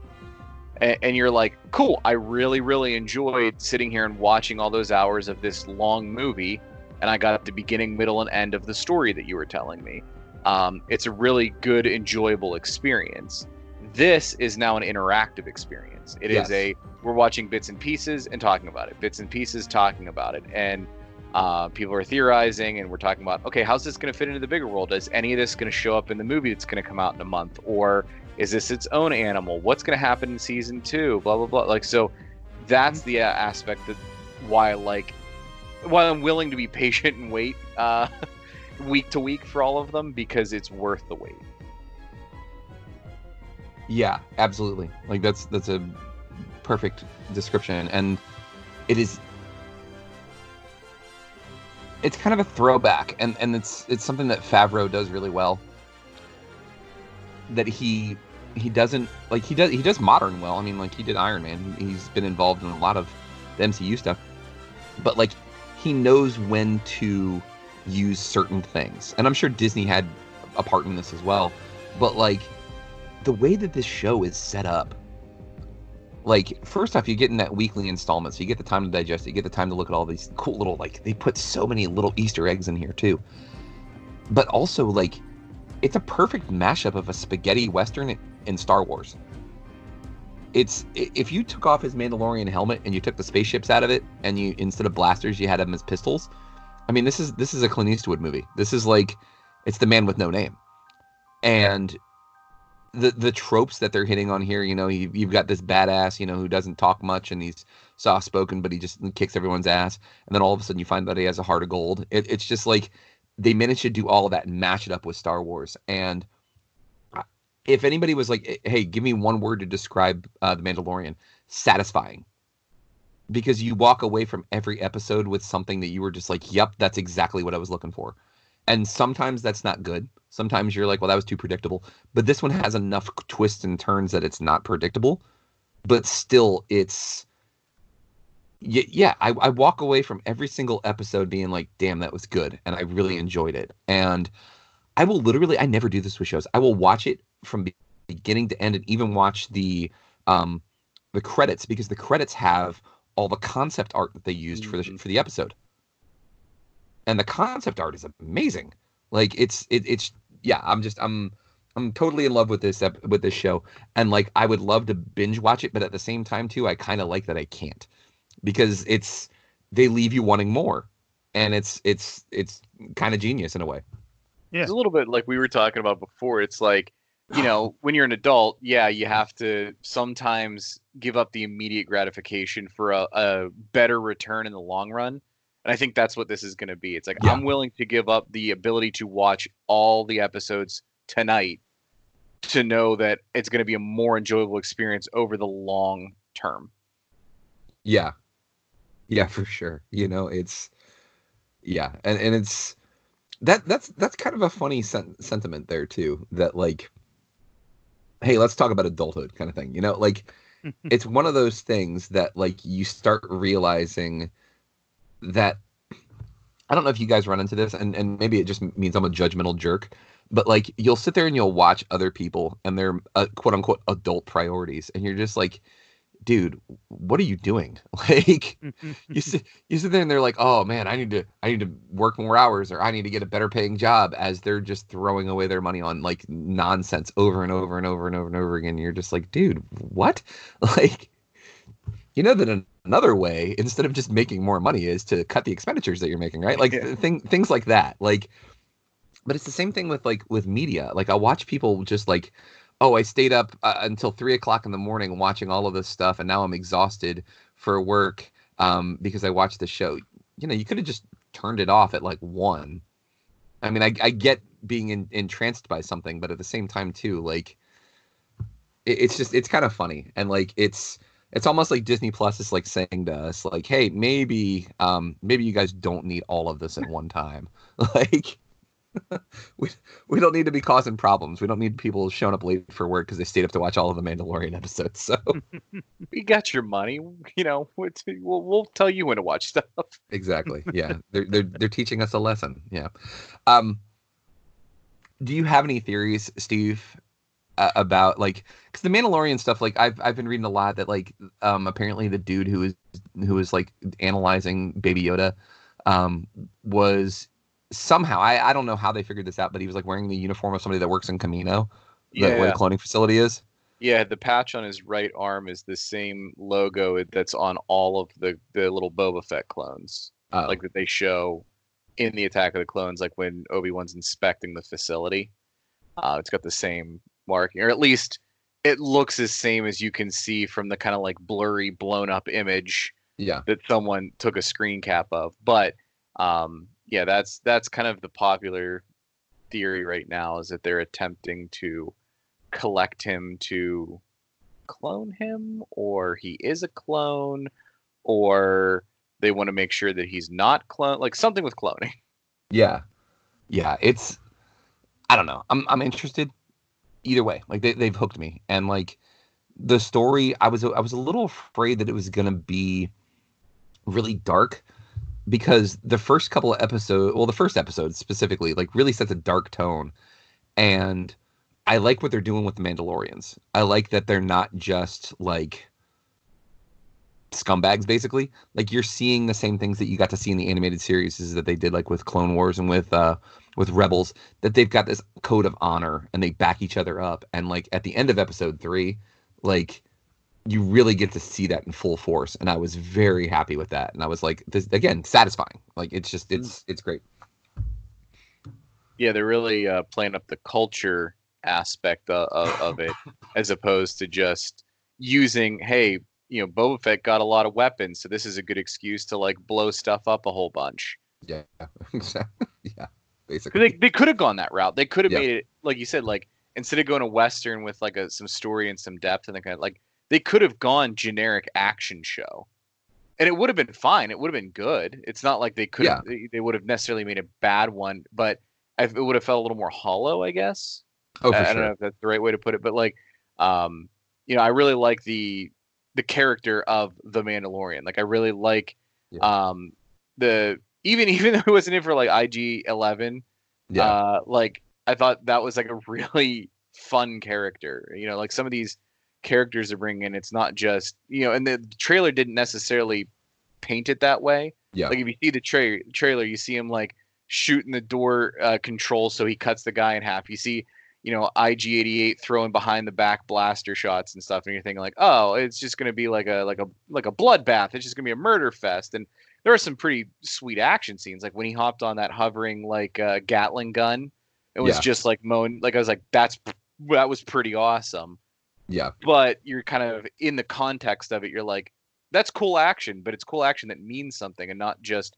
and, you're like, cool, I really, really enjoyed sitting here and watching all those hours of this long movie, and I got the beginning, middle, and end of the story that you were telling me. Um, it's a really good, enjoyable experience. This is now an interactive experience. It is Yes. a we're watching bits and pieces and talking about it, bits and pieces talking about it, and uh, people are theorizing, and we're talking about okay, how's this going to fit into the bigger world? Is any of this going to show up in the movie that's going to come out in a month, or is this its own animal? What's going to happen in season two? Blah blah blah. Like so, that's the uh, aspect that why I like why I'm willing to be patient and wait uh, week to week for all of them because it's worth the wait. Yeah, absolutely. Like that's that's a perfect description, and it is. It's kind of a throwback, and and it's it's something that Favreau does really well. That he he doesn't like he does he does modern well. I mean, like he did Iron Man. He, he's been involved in a lot of the MCU stuff, but like he knows when to use certain things, and I'm sure Disney had a part in this as well. But like the way that this show is set up like first off you get in that weekly installment so you get the time to digest it you get the time to look at all these cool little like they put so many little easter eggs in here too. But also like it's a perfect mashup of a spaghetti western and star wars. It's if you took off his mandalorian helmet and you took the spaceships out of it and you instead of blasters you had them as pistols i mean this is this is a clint eastwood movie. This is like it's the man with no name. And the the tropes that they're hitting on here. You know, you, you've got this badass, you know, who doesn't talk much and he's soft spoken, but he just kicks everyone's ass. And then all of a sudden, you find that he has a heart of gold. It, it's just like they managed to do all of that and match it up with Star Wars. And if anybody was like, "Hey, give me one word to describe uh, the Mandalorian," satisfying. Because you walk away from every episode with something that you were just like, "Yep, that's exactly what I was looking for." And sometimes that's not good. Sometimes you're like, well, that was too predictable. But this one has enough twists and turns that it's not predictable. But still, it's. Yeah, I, I walk away from every single episode being like, damn, that was good. And I really enjoyed it. And I will literally, I never do this with shows. I will watch it from beginning to end and even watch the um the credits because the credits have all the concept art that they used for the for the episode and the concept art is amazing. Like it's it, it's yeah. I'm just I'm I'm totally in love with this ep- with this show, and like I would love to binge watch it, but at the same time too, I kind of like that I can't because it's they leave you wanting more, and it's it's it's kind of genius in a way. Yeah. It's a little bit like we were talking about before. It's like, you know, when you're an adult, yeah, you have to sometimes give up the immediate gratification for a, a better return in the long run. And I think that's what this is going to be. It's like Yeah. I'm willing to give up the ability to watch all the episodes tonight to know that it's going to be a more enjoyable experience over the long term. Yeah, yeah, for sure. You know, it's yeah, and and it's that that's that's kind of a funny sen- sentiment there too. That like, hey, let's talk about adulthood kind of thing. You know, like it's one of those things that like you start realizing that I don't know if you guys run into this, and and maybe it just means I'm a judgmental jerk, but like you'll sit there and you'll watch other people and their uh, quote unquote adult priorities, and you're just like, dude, what are you doing? Like you sit you sit there and they're like, oh man, I need to I need to work more hours or I need to get a better paying job as they're just throwing away their money on like nonsense over and over and over and over and over again. You're just like, dude, what? Like you know that another way instead of just making more money is to cut the expenditures that you're making, right? Like Yeah. thing, things like that. Like but it's the same thing with like with media. Like I watch people just like, oh, I stayed up uh, until three o'clock in the morning watching all of this stuff, and now I'm exhausted for work um, because I watched the show. You know, you could have just turned it off at like one. I mean, I, I get being in, entranced by something, but at the same time too, like it, it's just it's kind of funny and like it's it's almost like Disney Plus is like saying to us like, hey, maybe um maybe you guys don't need all of this at one time, like. we we don't need to be causing problems. We don't need people showing up late for work because they stayed up to watch all of the Mandalorian episodes. So We got your money, you know. We'll, we'll, tell you when to watch stuff. exactly, yeah, they're they're they're teaching us a lesson. Yeah. Um. Do you have any theories, Steve, uh, about like because the Mandalorian stuff. Like I've I've been reading a lot that like um apparently the dude who is who was like analyzing Baby Yoda um was somehow I I don't know how they figured this out, but he was like wearing the uniform of somebody that works in Kamino, the, where the cloning facility is. Yeah, the patch on his right arm is the same logo that's on all of the the little Boba Fett clones, Oh. like that they show in the Attack of the Clones, like when Obi Wan's inspecting the facility. Uh, it's got the same marking, or at least it looks as same as you can see from the kind of like blurry, blown up image Yeah. that someone took a screen cap of. But um, yeah, that's that's kind of the popular theory right now is that they're attempting to collect him to clone him, or he is a clone, or they want to make sure that he's not clone, like something with cloning. Yeah. Yeah. It's I don't know. I'm I'm interested either way. Like they they've hooked me. And like the story, I was I was a little afraid that it was gonna be really dark because the first couple of episodes well the first episode specifically like really sets a dark tone and i like what they're doing with the mandalorians i like that they're not just like scumbags basically like you're seeing the same things that you got to see in the animated series is that they did like with clone wars and with uh with rebels that they've got this code of honor and they back each other up. And like at the end of episode three like you really get to see that in full force. And i was very happy with that. And i was like this again satisfying. Like it's just it's it's great. Yeah, they're really uh, playing up the culture aspect of, of, it, as opposed to just using, hey, you know, Boba Fett got a lot of weapons, so this is a good excuse to like blow stuff up a whole bunch. yeah yeah basically They they could have gone that route. They could have Yeah. made it like you said, like instead of going a western with like a some story and some depth and the kind of like they could have gone generic action show, and it would have been fine. It would have been good. It's not like they could have they, they would have necessarily made a bad one, but I, it would have felt a little more hollow, I guess. Oh, for I, I don't know if that's the right way to put it, but like, um, you know, I really like the the character of the Mandalorian. Like, I really like um the even even though it wasn't in for like IG Eleven, Yeah. uh, like I thought that was like a really fun character. You know, like some of these characters they're bringing in, it's not just you know, and the trailer didn't necessarily paint it that way. Yeah. Like if you see the tra- trailer, you see him like shooting the door uh, control so he cuts the guy in half. You see, you know, IG88 throwing behind the back blaster shots and stuff, and you're thinking like, oh, it's just gonna be like a like a like a bloodbath. It's just gonna be a murder fest. And there are some pretty sweet action scenes, like when he hopped on that hovering like uh, Gatling gun. It was Yeah. just like mowing. Like I was like, that's that was pretty awesome. yeah But you're kind of in the context of it. You're like, that's cool action, but it's cool action that means something, and not just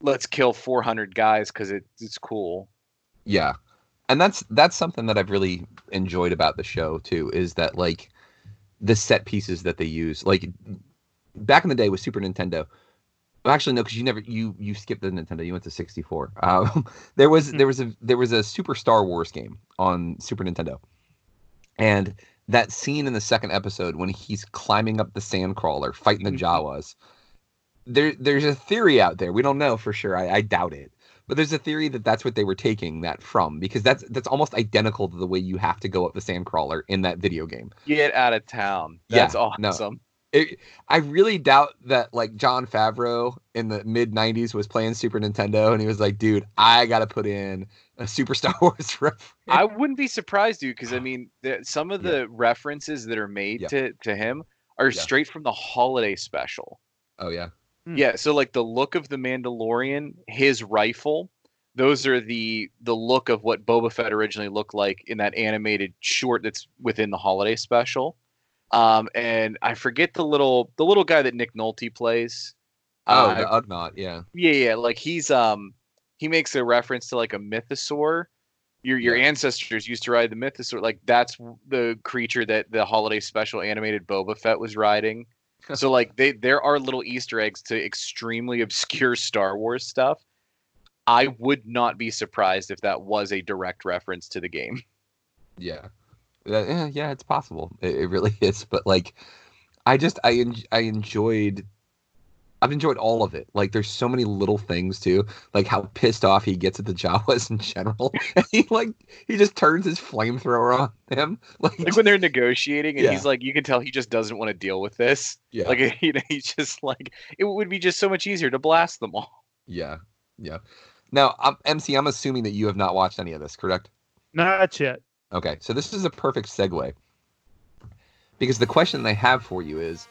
let's kill 400 guys because it, it's cool. Yeah. And that's that's something that I've really enjoyed about the show too is that like the set pieces that they use like back in the day with Super Nintendo. Actually no cuz you never you you skipped the Nintendo you went to 64. Um, there was there was a there was a Super Star Wars game on Super Nintendo. And that scene in the second episode when he's climbing up the sand crawler fighting the Jawas there there's a theory out there. We don't know for sure. I, I doubt it. But there's a theory that that's what they were taking that from because that's that's almost identical to the way you have to go up the sandcrawler in that video game. Get out of town. That's Yeah, no. Awesome. It, I really doubt that like Jon Favreau in the mid '90s was playing Super Nintendo and he was like, "Dude, I got to put in a Super Star Wars reference." I wouldn't be surprised, dude, because I mean, the, some of the references that are made Yeah. to to him are Yeah. straight from the holiday special. Oh yeah, hmm. Yeah, so like the look of the Mandalorian, his rifle, those are the the look of what Boba Fett originally looked like in that animated short that's within the holiday special. Um, and I forget the little the little guy that Nick Nolte plays. oh Uh, the Ugnaught, yeah, yeah, yeah, like he's um he makes a reference to like a mythosaur. Your your ancestors used to ride the mythosaur. Like that's the creature that the holiday special animated Boba Fett was riding. so like they there are little Easter eggs to extremely obscure Star Wars stuff. I would not be surprised if that was a direct reference to the game. yeah, Uh, yeah, yeah. It's possible. It, it really is. But like, I just I en- I enjoyed I've enjoyed all of it. Like there's so many little things too, like how pissed off he gets at the Jawas in general. and he like he just turns his flamethrower on them. Like, Like when they're negotiating, and Yeah. he's like, you can tell he just doesn't want to deal with this. Yeah. Like you know, he's just like, it would be just so much easier to blast them all. yeah, yeah. Now, um, MC, I'm assuming that you have not watched any of this, correct? Not yet. Okay, so this is a perfect segue. Because the question they have for you is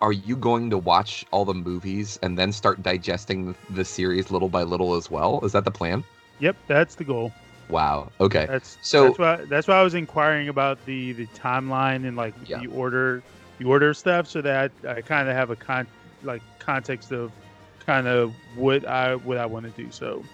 are you going to watch all the movies and then start digesting the series little by little as well? Is that the plan? Yep, that's the goal. Wow. Okay. That's so that's why that's why I was inquiring about the the timeline and like the order the order of stuff so that I kind of have a con like context of kind of what I what I want to do. So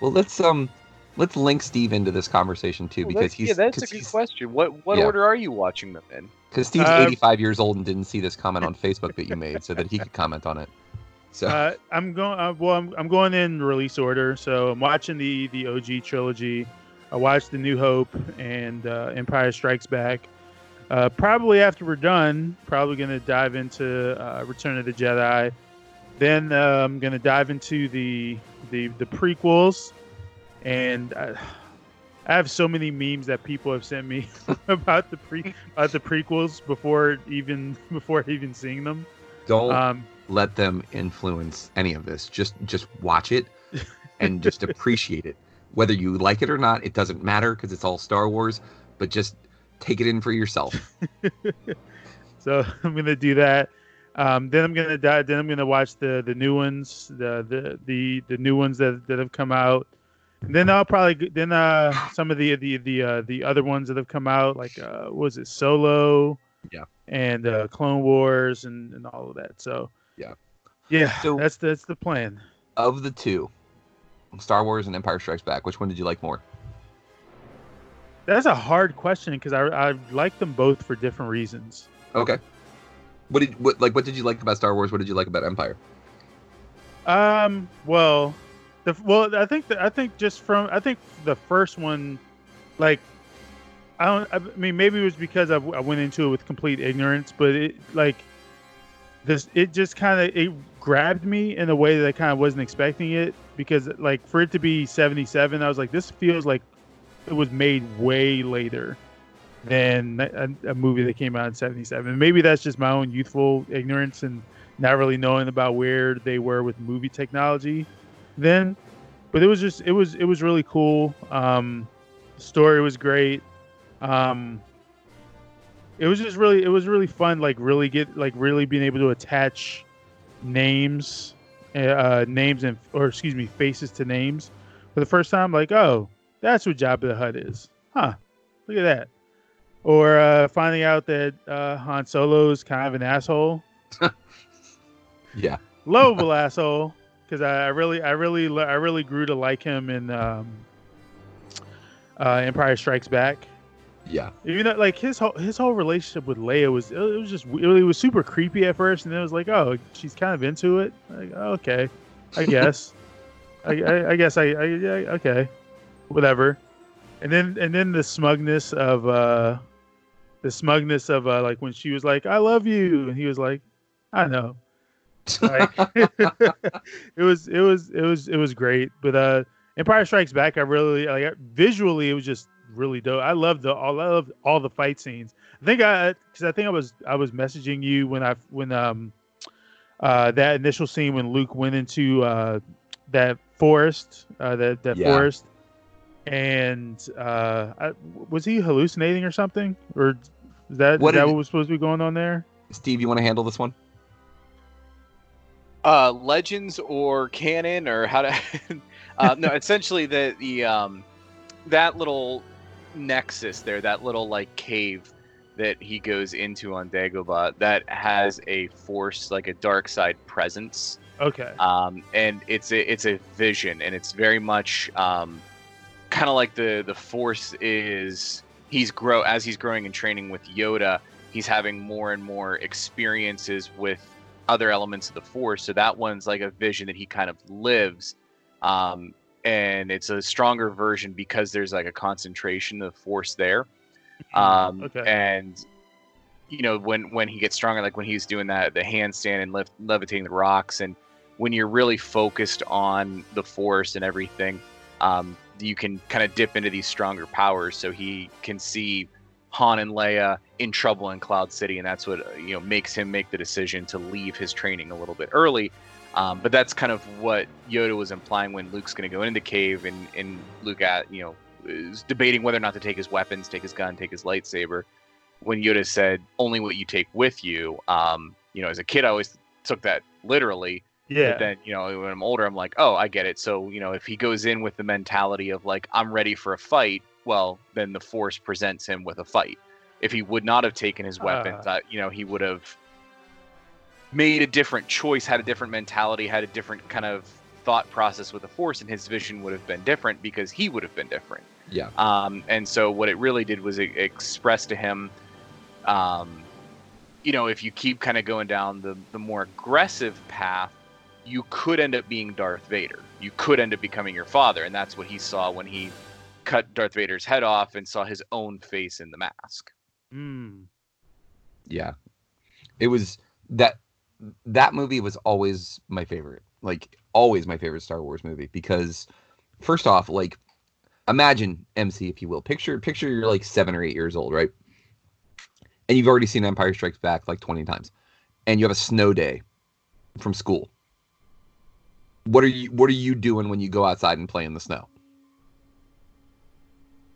well, let's um let's link Steve into this conversation too Well, because he's yeah, that's a good he's- question. What what Yeah. order are you watching them in? Because Steve's Uh, 85 years old and didn't see this comment on Facebook that you made, so that he could comment on it. So uh, I'm going. Uh, well, I'm, I'm going in release order. So I'm watching the the OG trilogy. I watched The New Hope and uh, Empire Strikes Back. Uh, probably after we're done, probably going to dive into uh, Return of the Jedi. Then uh, I'm going to dive into the the the prequels, and I, I have so many memes that people have sent me about the pre about the prequels before even before even seeing them. don't Um, let them influence any of this. Just just watch it and just appreciate it. Whether you like it or not, it doesn't matter because it's all Star Wars. But just take it in for yourself. so I'm gonna do that. Um, then I'm gonna die, then I'm gonna watch the the new ones, the the the, the new ones that, that have come out. Then I'll probably then uh some of the the the uh, the other ones that have come out like uh what was it Solo Yeah. and uh, Clone Wars and and all of that. So Yeah. yeah, So- that's that's the plan. Of the two, Star Wars and Empire Strikes Back, which one did you like more? That's a hard question because I I like them both for different reasons. Okay. What did what like what did you like about Star Wars? What did you like about Empire? Um. Well, the well, I think that I think just from I think the first one, like, I don't. I mean, maybe it was because I, I went into it with complete ignorance, but it like this. It just kind of it grabbed me in a way that I kind of wasn't expecting it because like for it to be seventy seven, I was like, this feels like it was made way later than a, a movie that came out in 77 maybe that's just my own youthful ignorance and not really knowing about where they were with movie technology then but it was just it was it was really cool. Um the story was great. Um it was just really it was really fun like really get like really being able to attach names uh names and or excuse me faces to names. For the first time like oh that's what Jabba the Hutt is. Huh. Look at that. Or uh, finding out that uh, Han Solo is kind of an asshole, Yeah. lovable asshole, because I, I really, I really, I really grew to like him in um, uh, Empire Strikes Back. Yeah. Even though, like his whole his whole relationship with Leia was it was just it was super creepy at first, and then it was like, oh, she's kind of into it. Like, okay, I guess, I, I, I guess I, I yeah, okay, whatever. And then and then the smugness of uh, the smugness of uh, like when she was like, I love you, and he was like, I know. Like, it was it was it was it was great. But uh, Empire Strikes Back, I really like visually, it was just really dope. I loved the all I loved all the fight scenes. I think I because I think I was I was messaging you when I when um uh that initial scene when Luke went into uh that forest uh that that Yeah. forest and uh I, was he hallucinating or something or is that What is that what was supposed to be going on there? Steve, you want to handle this one? Uh legends or canon or how to uh, no essentially the the um that little nexus there that little like cave that he goes into on Dagobah that has a force like a dark side presence Okay. um and it's a it's a vision and it's very much um kind of like the the force is he's grow as he's growing and training with Yoda he's having more and more experiences with other elements of the force so that one's like a vision that he kind of lives um and it's a stronger version because there's like a concentration of force there um Okay. and you know when when he gets stronger like when he's doing that the handstand and lift, levitating the rocks and when you're really focused on the force and everything, um, you can kind of dip into these stronger powers. So he can see Han and Leia in trouble in Cloud City, and that's what uh, you know makes him make the decision to leave his training a little bit early. Um, but that's kind of what Yoda was implying when Luke's going to go into the cave, and and Luke at you know is debating whether or not to take his weapons, take his gun, take his lightsaber. When Yoda said only what you take with you, um, you know, as a kid, I always took that literally. Yeah. But then, you know, when I'm older, I'm like, oh, I get it. So, you know, if he goes in with the mentality of like, I'm ready for a fight, well, then the Force presents him with a fight. If he would not have taken his weapons, uh, you know, he would have made a different choice, had a different mentality, had a different kind of thought process with the Force, and his vision would have been different because he would have been different. Yeah. Um, and so what it really did was it express to him, um, you know, if you keep kind of going down the, the more aggressive path, you could end up being Darth Vader. You could end up becoming your father, and that's what he saw when he cut Darth Vader's head off and saw his own face in the mask. Mm. Yeah. It was that that movie was always my favorite. Like always my favorite Star Wars movie because first off, like imagine MC if you will. Picture picture you're like 7 or 8 years old, right? And you've already seen Empire Strikes Back like 20 times. And you have a snow day from school. What are you what are you doing when you go outside and play in the snow?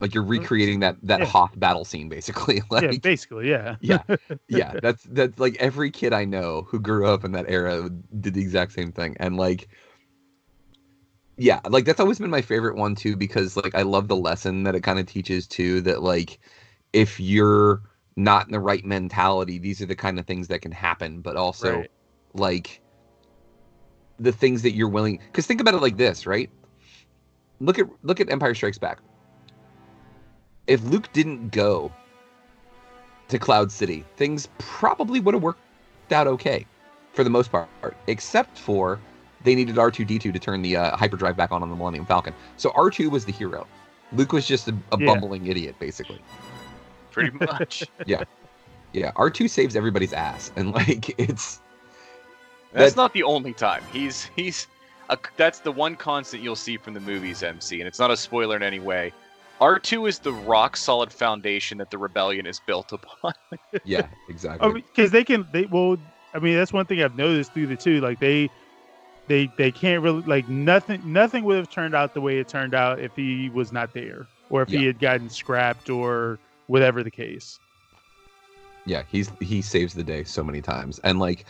Like you're mm. recreating that that Yeah. Hoth battle scene basically. like yeah, basically, yeah. yeah yeah that's that's like every kid i know who grew up in that era did the exact same thing and like yeah like that's always been my favorite one too because like i love the lesson that it kind of teaches too that like if you're not in the right mentality these are the kind of things that can happen but also Right. like the things that you're willing because think about it like this right look at look at empire strikes back if luke didn't go to Cloud City, things probably would have worked out okay for the most part, except for they needed R2D2 to turn the uh, hyperdrive back on on the Millennium Falcon. So R2 was the hero. Luke was just a, a Yeah. bumbling idiot, basically. Pretty much. Yeah. Yeah. R2 saves everybody's ass. And, like, it's. That's That- not the only time. He's he's a, that's the one constant you'll see from the movies MC, and it's not a spoiler in any way. R2 is the rock solid foundation that the rebellion is built upon. Yeah, exactly. because they can they well i mean that's one thing i've noticed through the two like they they they can't really like nothing nothing would have turned out the way it turned out if he was not there or if he had gotten scrapped or whatever the case yeah he's he saves the day so many times and like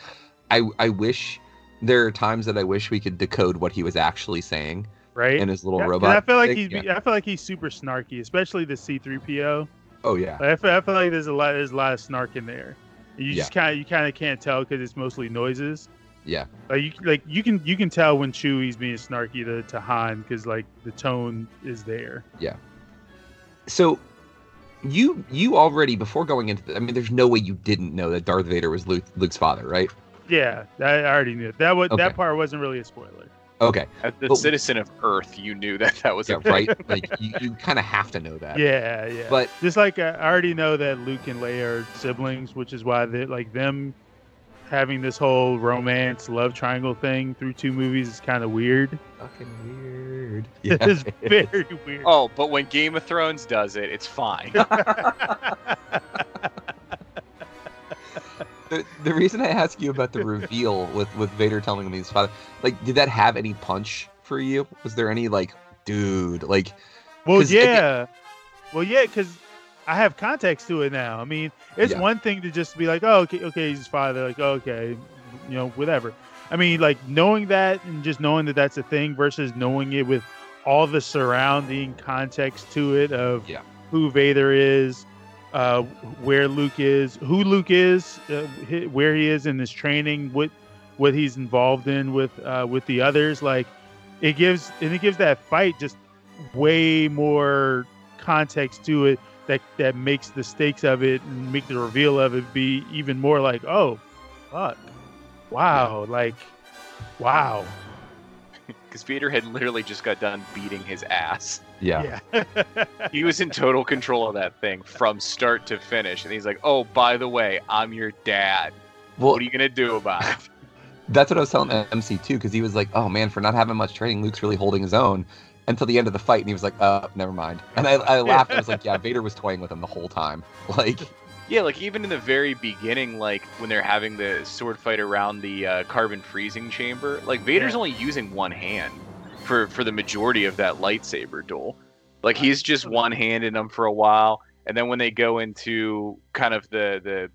i i wish there are times that i wish we could decode what he was actually saying right And his little Yeah, robot i feel like thing. he's Yeah. i feel like he's super snarky especially the c3po oh yeah I feel, I feel like there's a lot there's a lot of snark in there you just Yeah. kind of you kind of can't tell because it's mostly noises yeah Like you like you can you can tell when Chewie's being snarky to, to Han because like the tone is there. Yeah. So you you already before going into the, I mean there's no way you didn't know that Darth Vader was Luke, Luke's father, right? Yeah, I I already knew it. that. Was Okay. that part wasn't really a spoiler. Okay. As the But- citizen of Earth, you knew that that was Yeah, a right? like you, you kind of have to know that. Yeah, yeah. But just like uh, I already know that Luke and Leia are siblings, which is why they like them having this whole romance love triangle thing through two movies is kind of weird. Fucking weird. it's very weird. Oh, but when Game of Thrones does it, it's fine. the, the reason I ask you about the reveal with with Vader telling him he's father, like did that have any punch for you? Was there any like dude, like Well, 'cause, again- yeah. Well, yeah, because I have context to it now. I mean, it's Yeah. one thing to just be like, oh, okay, okay, he's his father. Like, okay, you know, whatever. I mean, like knowing that and just knowing that that's a thing versus knowing it with all the surrounding context to it of Yeah. who Vader is, uh, where Luke is, who Luke is, uh, where he is in his training, what what he's involved in with uh, with the others. Like, it gives and it gives that fight just way more context to it that that makes the stakes of it and make the reveal of it be even more like oh fuck wow like wow Because Vader had literally just got done beating his ass. Yeah. he was in total control of that thing from start to finish. And he's like, oh, by the way, I'm your dad. Well- what are you going to do about it? That's what I was telling MC too, because he was like, "Oh man, for not having much training, Luke's really holding his own." Until the end of the fight, and he was like, "Uh, never mind." And I, I laughed. I was like, "Yeah, Vader was toying with him the whole time." Like, Yeah, like even in the very beginning, like when they're having the sword fight around the uh, carbon freezing chamber, like Vader's Yeah. only using one hand for for the majority of that lightsaber duel. Like he's just one handed them for a while, and then when they go into kind of the the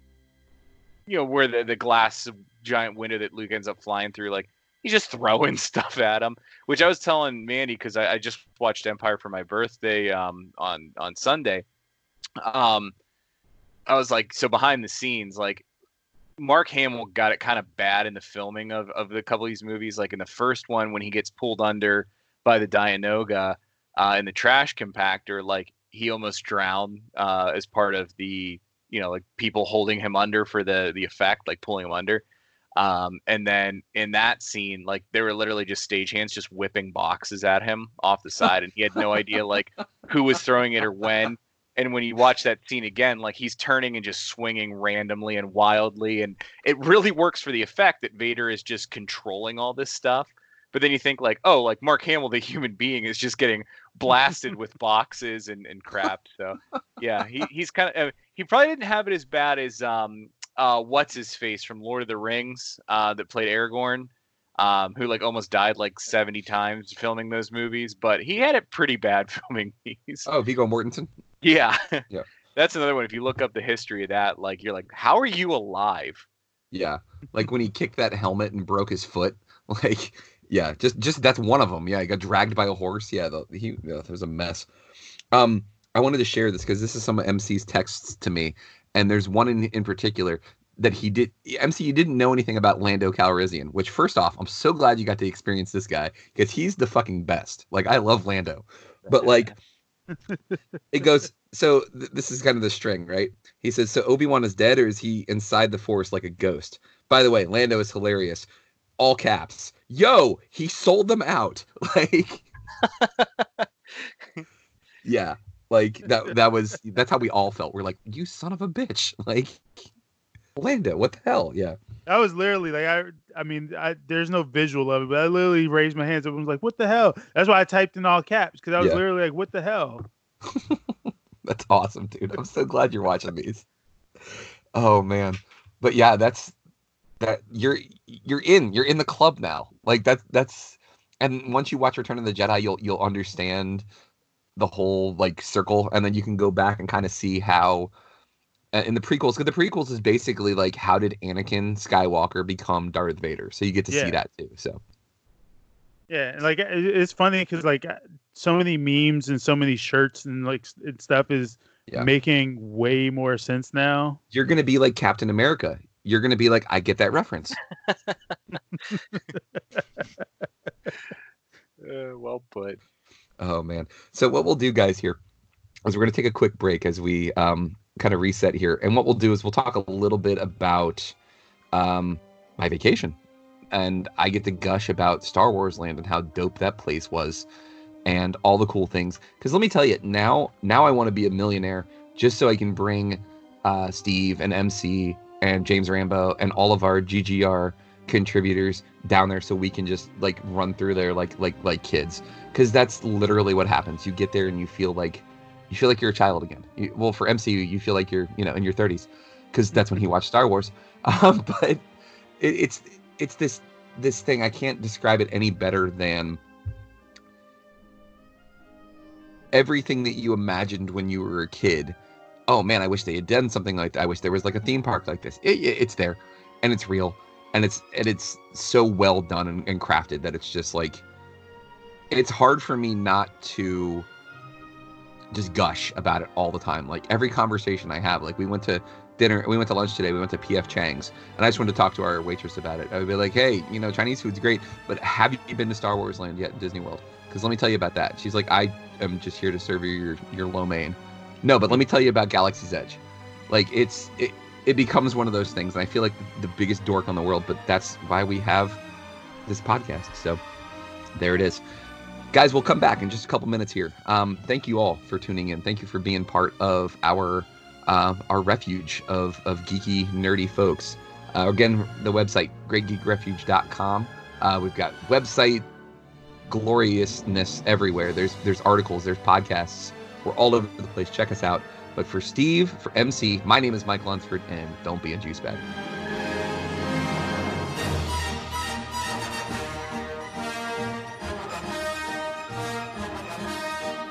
you know where the the glass giant window that Luke ends up flying through, like he's just throwing stuff at him. Which I was telling Mandy because I, I just watched Empire for my birthday um, on on Sunday. Um, I was like, so behind the scenes, like Mark Hamill got it kind of bad in the filming of, of the couple of these movies. Like in the first one, when he gets pulled under by the Dianoga uh, in the trash compactor, like he almost drowned uh, as part of the, you know, like people holding him under for the the effect, like pulling him under. Um, and then in that scene, like they were literally just stagehands just whipping boxes at him off the side, and he had no idea like who was throwing it or when and when you watch that scene again like he's turning and just swinging randomly and wildly and it really works for the effect that vader is just controlling all this stuff but then you think like oh like mark hamill the human being is just getting blasted with boxes and, and crap so yeah he, he's kind of uh, he probably didn't have it as bad as um uh what's his face from lord of the rings uh that played aragorn um, who like almost died like 70 times filming those movies, but he had it pretty bad filming these. oh, Viggo Mortensen. Yeah. Yeah. That's another one. If you look up the history of that, like you're like, how are you alive? Yeah, like when he kicked that helmet and broke his foot. Like, yeah, just just that's one of them. Yeah, he got dragged by a horse. Yeah, the, he yeah, there was a mess. Um, I wanted to share this because this is some of MC's texts to me, and there's one in in particular that he did. MC, you didn't know anything about Lando Calrissian, which first off, I'm so glad you got to experience this guy because he's the fucking best. Like, I love Lando, but like it goes so th- this is kind of the string right? He says so obi-wan is dead or is he inside the force like a ghost? By the way lando is hilarious. All caps. Yo he sold them out. Like yeah like that that was that's how we all felt. We're like you son of a bitch. Like lando what the hell yeah That was literally like I. I mean, I, there's no visual of it, but I literally raised my hands up and was like, "What the hell?" That's why I typed in all caps because I was Yeah. literally like, "What the hell?" That's awesome, dude. I'm so glad you're watching these. Oh man. But yeah, that's that you're you're in. You're in the club now. Like that's that's and once you watch Return of the Jedi, you'll you'll understand the whole like circle and then you can go back and kind of see how in the prequels because the prequels is basically like how did Anakin Skywalker become Darth Vader. So you get to Yeah. see that too. So Yeah, like it's funny because like so many memes and so many shirts and like and stuff is Yeah. making way more sense now. you're going to be like Captain America. You're going to be like I get that reference. Uh, well put. Oh man. So what we'll do, guys, here is we're gonna take a quick break as we um, kind of reset here, and what we'll do is we'll talk a little bit about um, my vacation, and I get to gush about Star Wars Land and how dope that place was, and all the cool things. Because let me tell you, now now I want to be a millionaire just so I can bring uh, Steve and MC and James Rambo and all of our GGR contributors down there so we can just like run through there like like like kids. Because that's literally what happens. You get there and you feel like you feel like you're a child again. You, well for mcu you feel like you're you know in your 30s because that's when he watched star wars. Um, but it, it's it's this this thing i can't describe it any better than everything that you imagined when you were a kid. Oh man i wish they had done something like that. I wish there was like a theme park like this. It, it- it's there and it's real and it's and it's so well done and, and crafted that it's just like it's hard for me not to just gush about it all the time. Like every conversation i have like we went to dinner we went to lunch today we went to pf chang's and i just wanted to talk to our waitress about it. I would be like hey you know chinese food's great but have you been to star wars land yet in disney world? Because let me tell you about that. She's like i am just here to serve you your, your lo mein. No but let me tell you about galaxy's edge. Like it's it, it becomes one of those things and i feel like the, the biggest dork on the world but that's why we have this podcast. So there it is guys we'll come back in just a couple minutes here um, thank you all for tuning in thank you for being part of our uh, our refuge of of geeky nerdy folks Uh, again, the website, greatgeekrefuge.com. Uh, we've got website gloriousness everywhere. There's there's articles, there's podcasts. We're all over the place. Check us out. But for Steve, for MC, my name is Mike Lunsford, and don't be a juice bag.